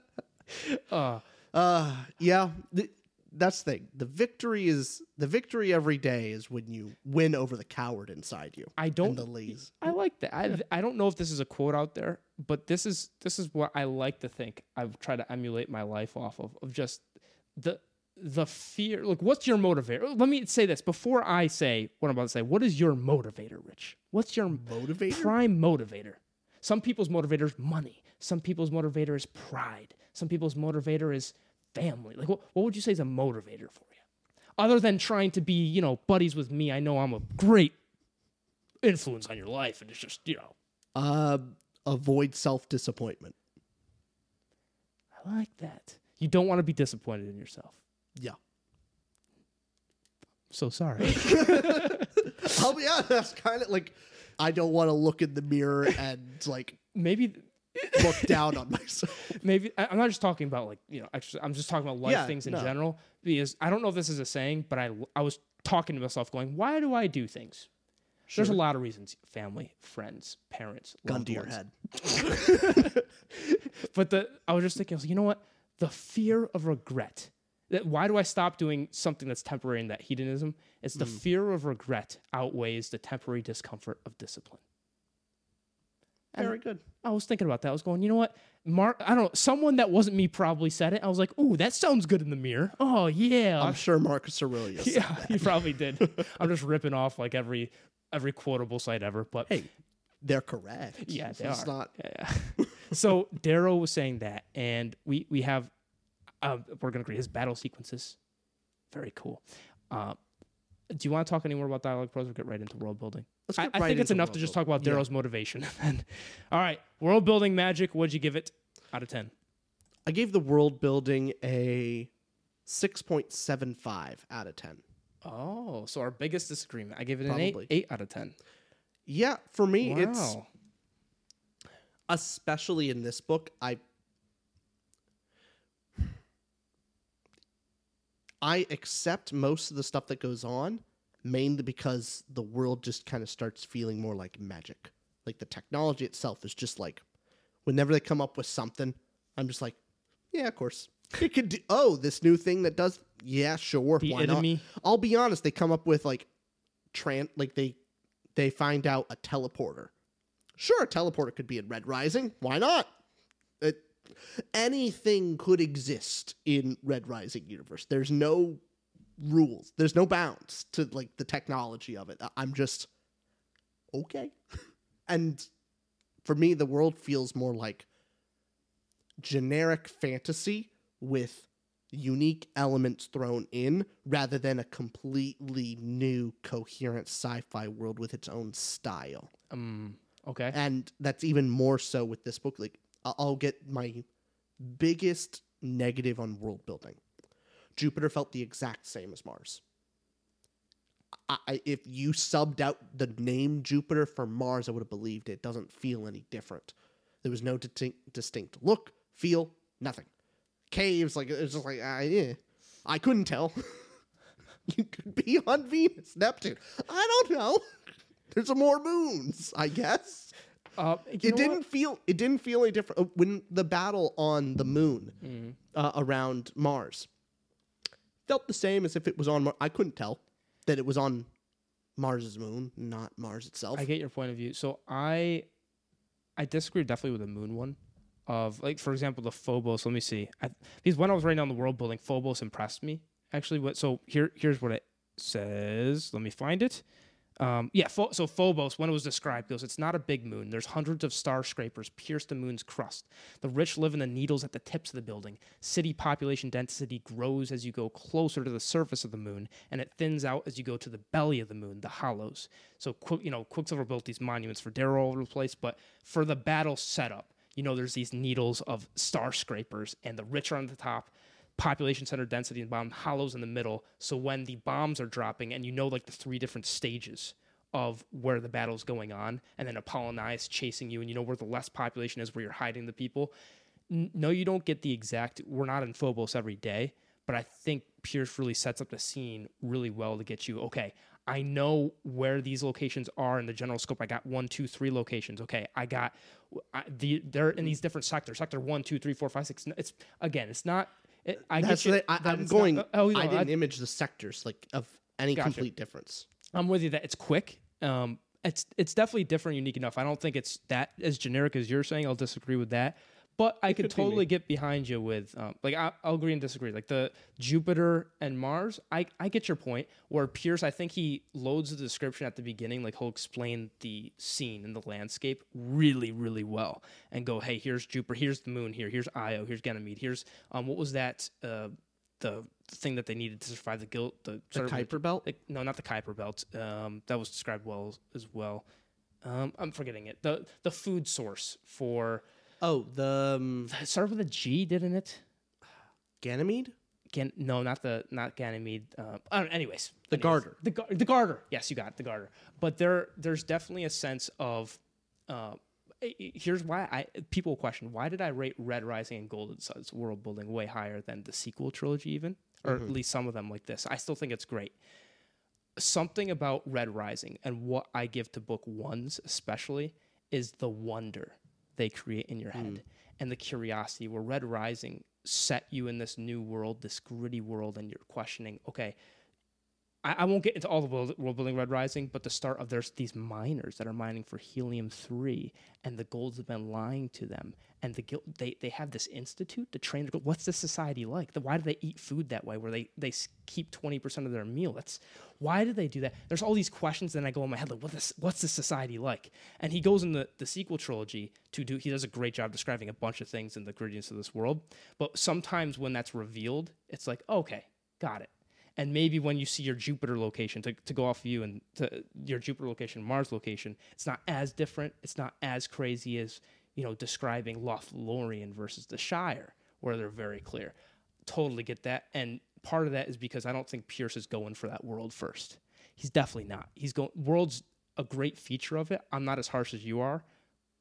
uh, Uh, yeah. th- that's the thing. The victory is the victory every day is when you win over the coward inside you. I don't the lazy. I like that. I, I don't know if this is a quote out there, but this is this is what I like to think. I've tried to emulate my life off of of just the the fear. Like, what's your motivator? Let me say this before I say what I'm about to say. What is your motivator, Rich? What's your Motivator? prime motivator? Some people's motivator is money. Some people's motivator is pride. Some people's motivator is family. Like, what, what would you say is a motivator for you? Other than trying to be, you know, buddies with me, I know I'm a great influence on your life, and it's just, you know, Uh, avoid self disappointment. I like that. You don't want to be disappointed in yourself. Yeah. So sorry. I'll be honest. That's kind of like I don't want to look in the mirror and like maybe, look down on myself. maybe I- I'm not just talking about like you know. Actually, I'm just talking about life Yeah, things in no. general. Because I don't know if this is a saying, but I I was talking to myself, going, "Why do I do things?" There's a lot of reasons: family, friends, parents, Gun loved to your ones. head. But the I was just thinking, I was like, you know what? The fear of regret. That why do I stop doing something that's temporary in that hedonism? It's the Mm. fear of regret outweighs the temporary discomfort of discipline. And Very good. I was thinking about that. I was going, you know what? Mark, I don't know. Someone that wasn't me probably said it. I was like, ooh, that sounds good in the mirror. Oh, yeah. I'm sure Marcus Aurelius. said yeah, that. he probably did. I'm just ripping off like every every quotable site ever. But Hey, they're correct. yeah, they it's are. not. Yeah, yeah. so Darrow was saying that, and we we have uh, we're gonna create his battle sequences. Very cool. Uh, do you want to talk any more about dialogue pros or get right into world building? Let's I, get I right think it's enough to just talk about Darrow's Yeah. Motivation. and all right, world building magic. What'd you give it out of ten? I gave the world building a 6.75 out of 10. Oh, so our biggest disagreement. I gave it an Probably. eight, eight out of ten. Yeah, for me, Wow. it's especially in this book, I I accept most of the stuff that goes on mainly because the world just kind of starts feeling more like magic. Like the technology itself is just like whenever they come up with something, I'm just like, yeah, of course. It could do oh, this new thing that does yeah, sure. The why enemy. not? I'll be honest, they come up with like tran like they they find out a teleporter. Sure, a teleporter could be in Red Rising. Why not? It, anything could exist in Red Rising universe. There's no rules. There's no bounds to like the technology of it. I'm just okay. and for me, the world feels more like generic fantasy with unique elements thrown in rather than a completely new coherent sci-fi world with its own style Um. Okay. and that's even more so with this book like i'll get my biggest negative on world building jupiter felt the exact same as mars I, if you subbed out the name Jupiter for Mars, I would have believed it. it. Doesn't feel any different. There was no distinct, distinct look, feel, nothing. Caves, like it's just like I, yeah. I couldn't tell. you could be on Venus, Neptune. I don't know. There's more moons, I guess. Uh, it didn't feel. It didn't feel any different uh, when the battle on the moon Mm-hmm. uh, around Mars felt the same as if it was on. Mar- I couldn't tell that it was on Mars's moon, not Mars itself. I get your point of view. So I I disagree definitely with the moon one. Of like for example the Phobos. Let me see. I, because when I was writing down the world building, Phobos impressed me. Actually, what? So here here's what it says. Let me find it. Um, yeah, so Phobos, when it was described, goes, it's not a big moon. There's hundreds of star scrapers pierce the moon's crust. The rich live in the needles at the tips of the building. City population density grows as you go closer to the surface of the moon, and it thins out as you go to the belly of the moon, the hollows. So, you know, Quicksilver built these monuments for Darrow all over the place, but for the battle setup, you know, there's these needles of star scrapers, and the rich are on the top, population center density and bomb hollows in the middle. So when the bombs are dropping and you know like the three different stages of where the battle's going on and then apollonius chasing you and you know where the less population is where you're hiding the people N- no you don't get the exact we're not in phobos every day but i think pierce really sets up the scene really well to get you okay i know where these locations are in the general scope. I got one two three locations. Okay i got I, the they're in these different sectors sector one two three four five six it's again it's not it, I That's get you. the- I, that I'm it's not- going. oh, no, I didn't image the sectors like of any Gotcha. complete difference. I'm with you that it's quick. Um, it's it's definitely different, unique enough. I don't think it's that as generic as you're saying. I'll disagree with that, but I could could totally get behind you with um, like I, I'll agree and disagree. Like the Jupiter and Mars, I I get your point. Where Pierce, I think he loads the description at the beginning, like he'll explain the scene and the landscape really really well, and go, hey, here's Jupiter, here's the moon, here, here's Io, here's Ganymede, here's um, what was that uh the thing that they needed to survive the guilt the, The Kuiper Belt. like, no, not the Kuiper Belt. Um, that was described well as well. Um, I'm forgetting it. The the food source for Oh, the um, it started with a G, didn't it? Ganymede. Gan- no, not the not Ganymede. Uh, anyways, The anyways. garter. The gar- the garter. Yes, you got it, the garter. But there there's definitely a sense of. Uh, here's why I people question why did I rate Red Rising and Golden Sons world building way higher than the sequel trilogy even or at least some of them like this. I still think it's great. Something about Red Rising and what I give to book ones especially is the wonder they create in your head. Mm. And the curiosity where Red Rising set you in this new world, this gritty world, and you're questioning, okay, I, I won't get into all the world, world building Red Rising, but the start of there's these miners that are mining for helium three, and the golds have been lying to them, and the guild they they have this institute to train. The, what's this society like? The, why do they eat food that way? Where they they keep twenty percent of their meal? That's why do they do that? There's all these questions, and I go in my head like, what this what's this society like? And he goes in the the sequel trilogy to do. He does a great job describing a bunch of things in the grittiness of this world, but sometimes when that's revealed, it's like, okay, got it and maybe when you see your Jupiter location to, to go off you and to your Jupiter location, Mars location, it's not as different. It's not as crazy as you know describing Lothlorien versus the Shire, where they're very clear. Totally get that, and part of that is because I don't think Pierce is going for that world first. He's definitely not. He's going world's a great feature of it. I'm not as harsh as you are,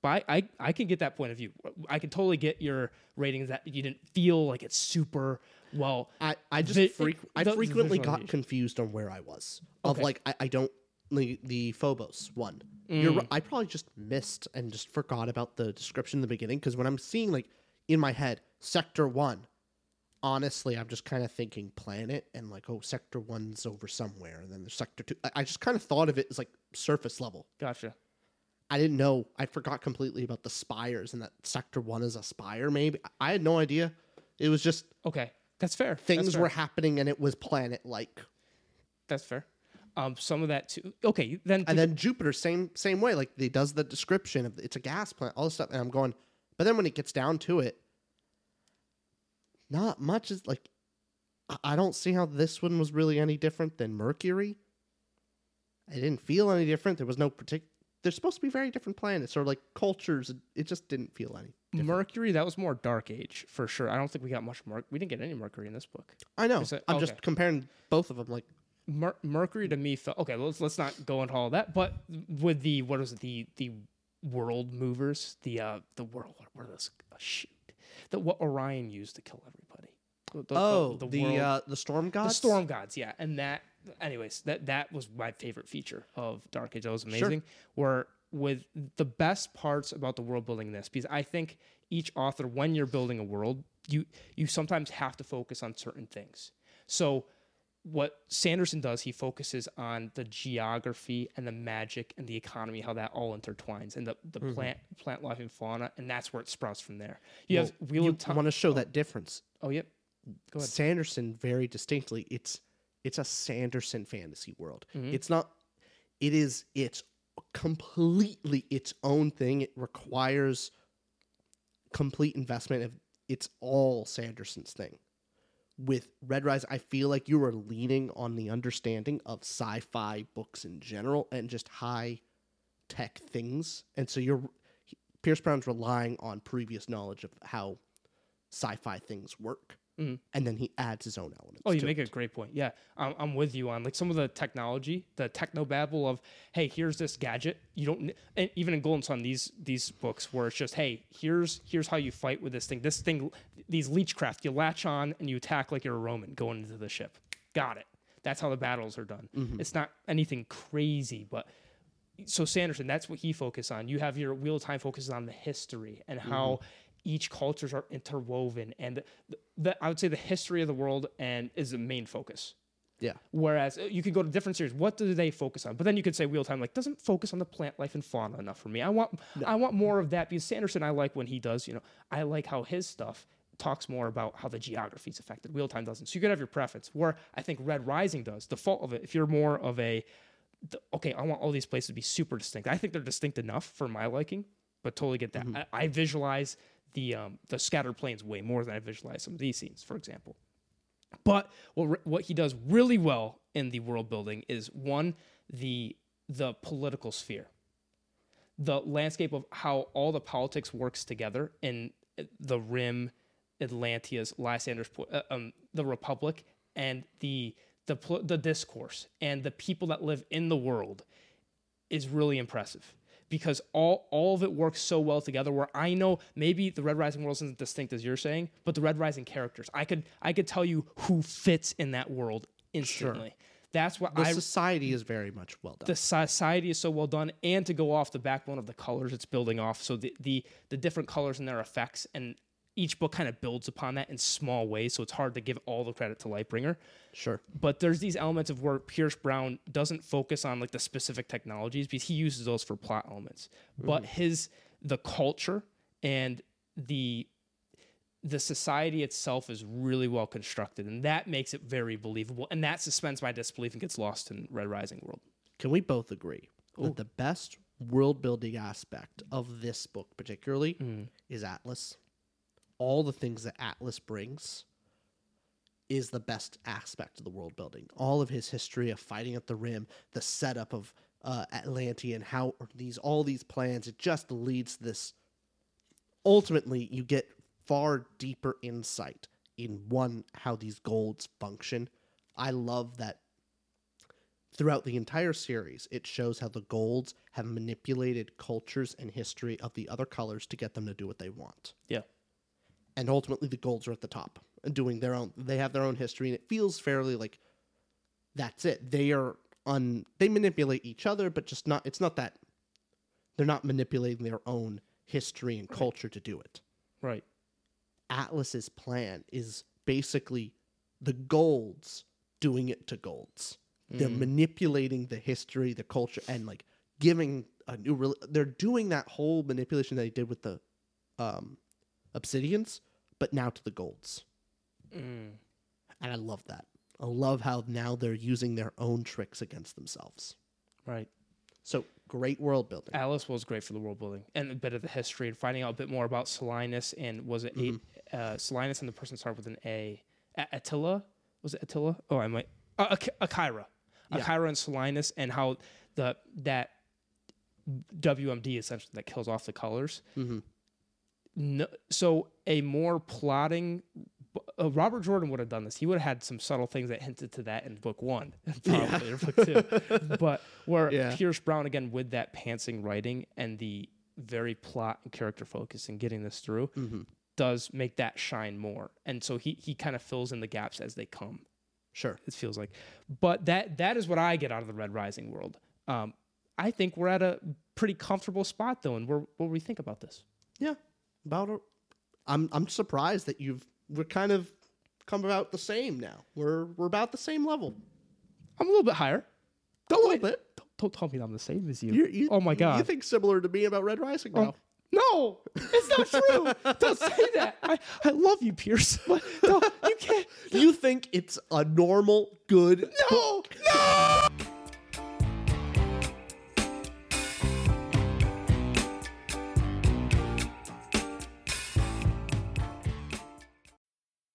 but I, I, I can get that point of view. I can totally get your ratings that you didn't feel like it's super well. I, I just Vi- freak, I the- frequently got confused on where I was. Of Okay. like I, I don't the, the Phobos one. Mm. You're I probably just missed and just forgot about the description in the beginning because when I'm seeing like in my head sector one, honestly I'm just kind of thinking planet and like oh sector one's over somewhere and then there's sector two. I, I just kind of thought of it as like surface level. Gotcha. I didn't know. I forgot completely about the spires and that sector one is a spire. Maybe I had no idea. It was just Okay, that's fair. That's things fair. were happening and it was planet like. That's fair. Um, some of that too. Okay, then. And then Jupiter, same same way. Like he does the description of it's a gas plant, all this stuff, and I'm going. But then when it gets down to it, not much is like. I- I don't see how this one was really any different than Mercury. I didn't feel any different. There was no particular. They're supposed to be very different planets or like cultures. It just didn't feel any. Mercury, that was more Dark Age for sure. I don't think we got much Merc. We didn't get any Mercury in this book. I know. It- I'm okay. just comparing both of them. Like Mer- Mercury to me felt okay. Let's let's not go into all that. But with the what was it the the world movers the uh the world what are those oh, shoot that what Orion used to kill everybody. The- the- Oh, the uh, the storm gods. the storm gods, yeah, and that. Anyways, that that was my favorite feature of Dark Age. That was amazing. Where with the best parts about the world building this, because I think each author, when you're building a world, you you sometimes have to focus on certain things. So what Sanderson does, he focuses on the geography and the magic and the economy, how that all intertwines, and the, the mm-hmm. plant plant life and fauna, and that's where it sprouts from there. You have Wheel you of Time. want to show oh. that difference. oh, yep. Go ahead. Sanderson very distinctly it's it's a Sanderson fantasy world. Mm-hmm. It's not it is it's completely its own thing. It requires complete investment of it's all Sanderson's thing. With Red Rise, I feel like you are leaning on the understanding of sci-fi books in general and just high tech things. And so you're Pierce Brown's relying on previous knowledge of how sci-fi things work, Mm-hmm. and then he adds his own elements. Oh, you make it. a great point. Yeah, I'm, I'm with you on like some of the technology, the techno babble of, hey, here's this gadget. You don't, and even in Golden Son, these these books where it's just, hey, here's here's how you fight with this thing. This thing, these leechcraft, you latch on and you attack like you're a Roman going into the ship. Got it. That's how the battles are done. Mm-hmm. It's not anything crazy, but so Sanderson, that's what he focuses on. You have your Wheel of Time focuses on the history and how mm-hmm. Each cultures are interwoven, and the, the, I would say the history of the world and is the main focus. Yeah. Whereas uh, you could go to different series. What do they focus on? But then you could say Wheel Time like doesn't focus on the plant life and fauna enough for me. I want I want more of that because Sanderson I like when he does. You know, I like how his stuff talks more about how the geography is affected. Wheel Time doesn't. So you could have your preference. Where I think Red Rising does. The fault of it, if you're more of a the, okay, I want all these places to be super distinct. I think they're distinct enough for my liking, but totally get that. I, I visualize the um, the scattered planes way more than I visualize some of these scenes, for example. But what what he does really well in the world building is one the the political sphere, the landscape of how all the politics works together in the Rim, Atlantia's, Lysander's, uh, um, the Republic, and the the the discourse and the people that live in the world is really impressive because all all of it works so well together where I know maybe the Red Rising world isn't distinct as you're saying, but the Red Rising characters, I could I could tell you who fits in that world instantly. Sure. That's what The I society is very much well done. the society is so well done and to go off the backbone of the colors it's building off so the the, the different colors and their effects and each book kind of builds upon that in small ways so it's hard to give all the credit to lightbringer sure. but there's these elements of where Pierce Brown doesn't focus on like the specific technologies because he uses those for plot elements. But mm. his the culture and the the society itself is really well constructed, and that makes it very believable. And that suspends my disbelief and gets lost in Red Rising world. Can we both agree that the best world building aspect of this book, particularly, mm. is Atlas? All the things that Atlas brings is the best aspect of the world building. All of his history of fighting at the rim, the setup of uh, Atlantean, how these all these plans, it just leads this. Ultimately, you get far deeper insight in one how these golds function. I love that Throughout the entire series, it shows how the Golds have manipulated cultures and history of the other colors to get them to do what they want. Yeah. And ultimately, the Golds are at the top and doing their own. They have their own history, and it feels fairly like that's it. They are on They manipulate each other, but just not. It's not that they're not manipulating their own history and culture to do it. Right. Atlas's plan is basically the golds doing it to golds. They're manipulating the history, the culture, and like giving a new. Re- they're doing that whole manipulation that he did with the um, obsidians, but now to the golds. And I love that. I love how now they're using their own tricks against themselves. Right. So great world building. Alice was great for the world building and a bit of the history and finding out a bit more about Silenus and was it a, uh, Silenus and the person started with an A. A- Attila? Was it Attila? Oh, I might. Uh, Ak- Akira. Akira and Silenus and how the that WMD essentially that kills off the colors. No, so a more plotting uh, Robert Jordan would have done this. He would have had some subtle things that hinted to that in book one, probably or book two. But where Yeah. Pierce Brown again with that pantsing writing and the very plot and character focus and getting this through Mm-hmm. does make that shine more. And so he he kind of fills in the gaps as they come. Sure. It feels like, but that that is what I get out of the Red Rising world. Um, I think we're at a pretty comfortable spot though, and we're, what do we think about this? Yeah. About a, I'm I'm surprised that you've we're kind of come about the same now. We're we're about the same level. I'm a little bit higher. A little bit. Don't, don't tell me I'm the same as you. You, you, oh my god. You think similar to me about Red Rising Oh, now? no, it's not true. Don't say that. I, I love you, Pierce. But no, you can't. You think it's a normal, good No, no.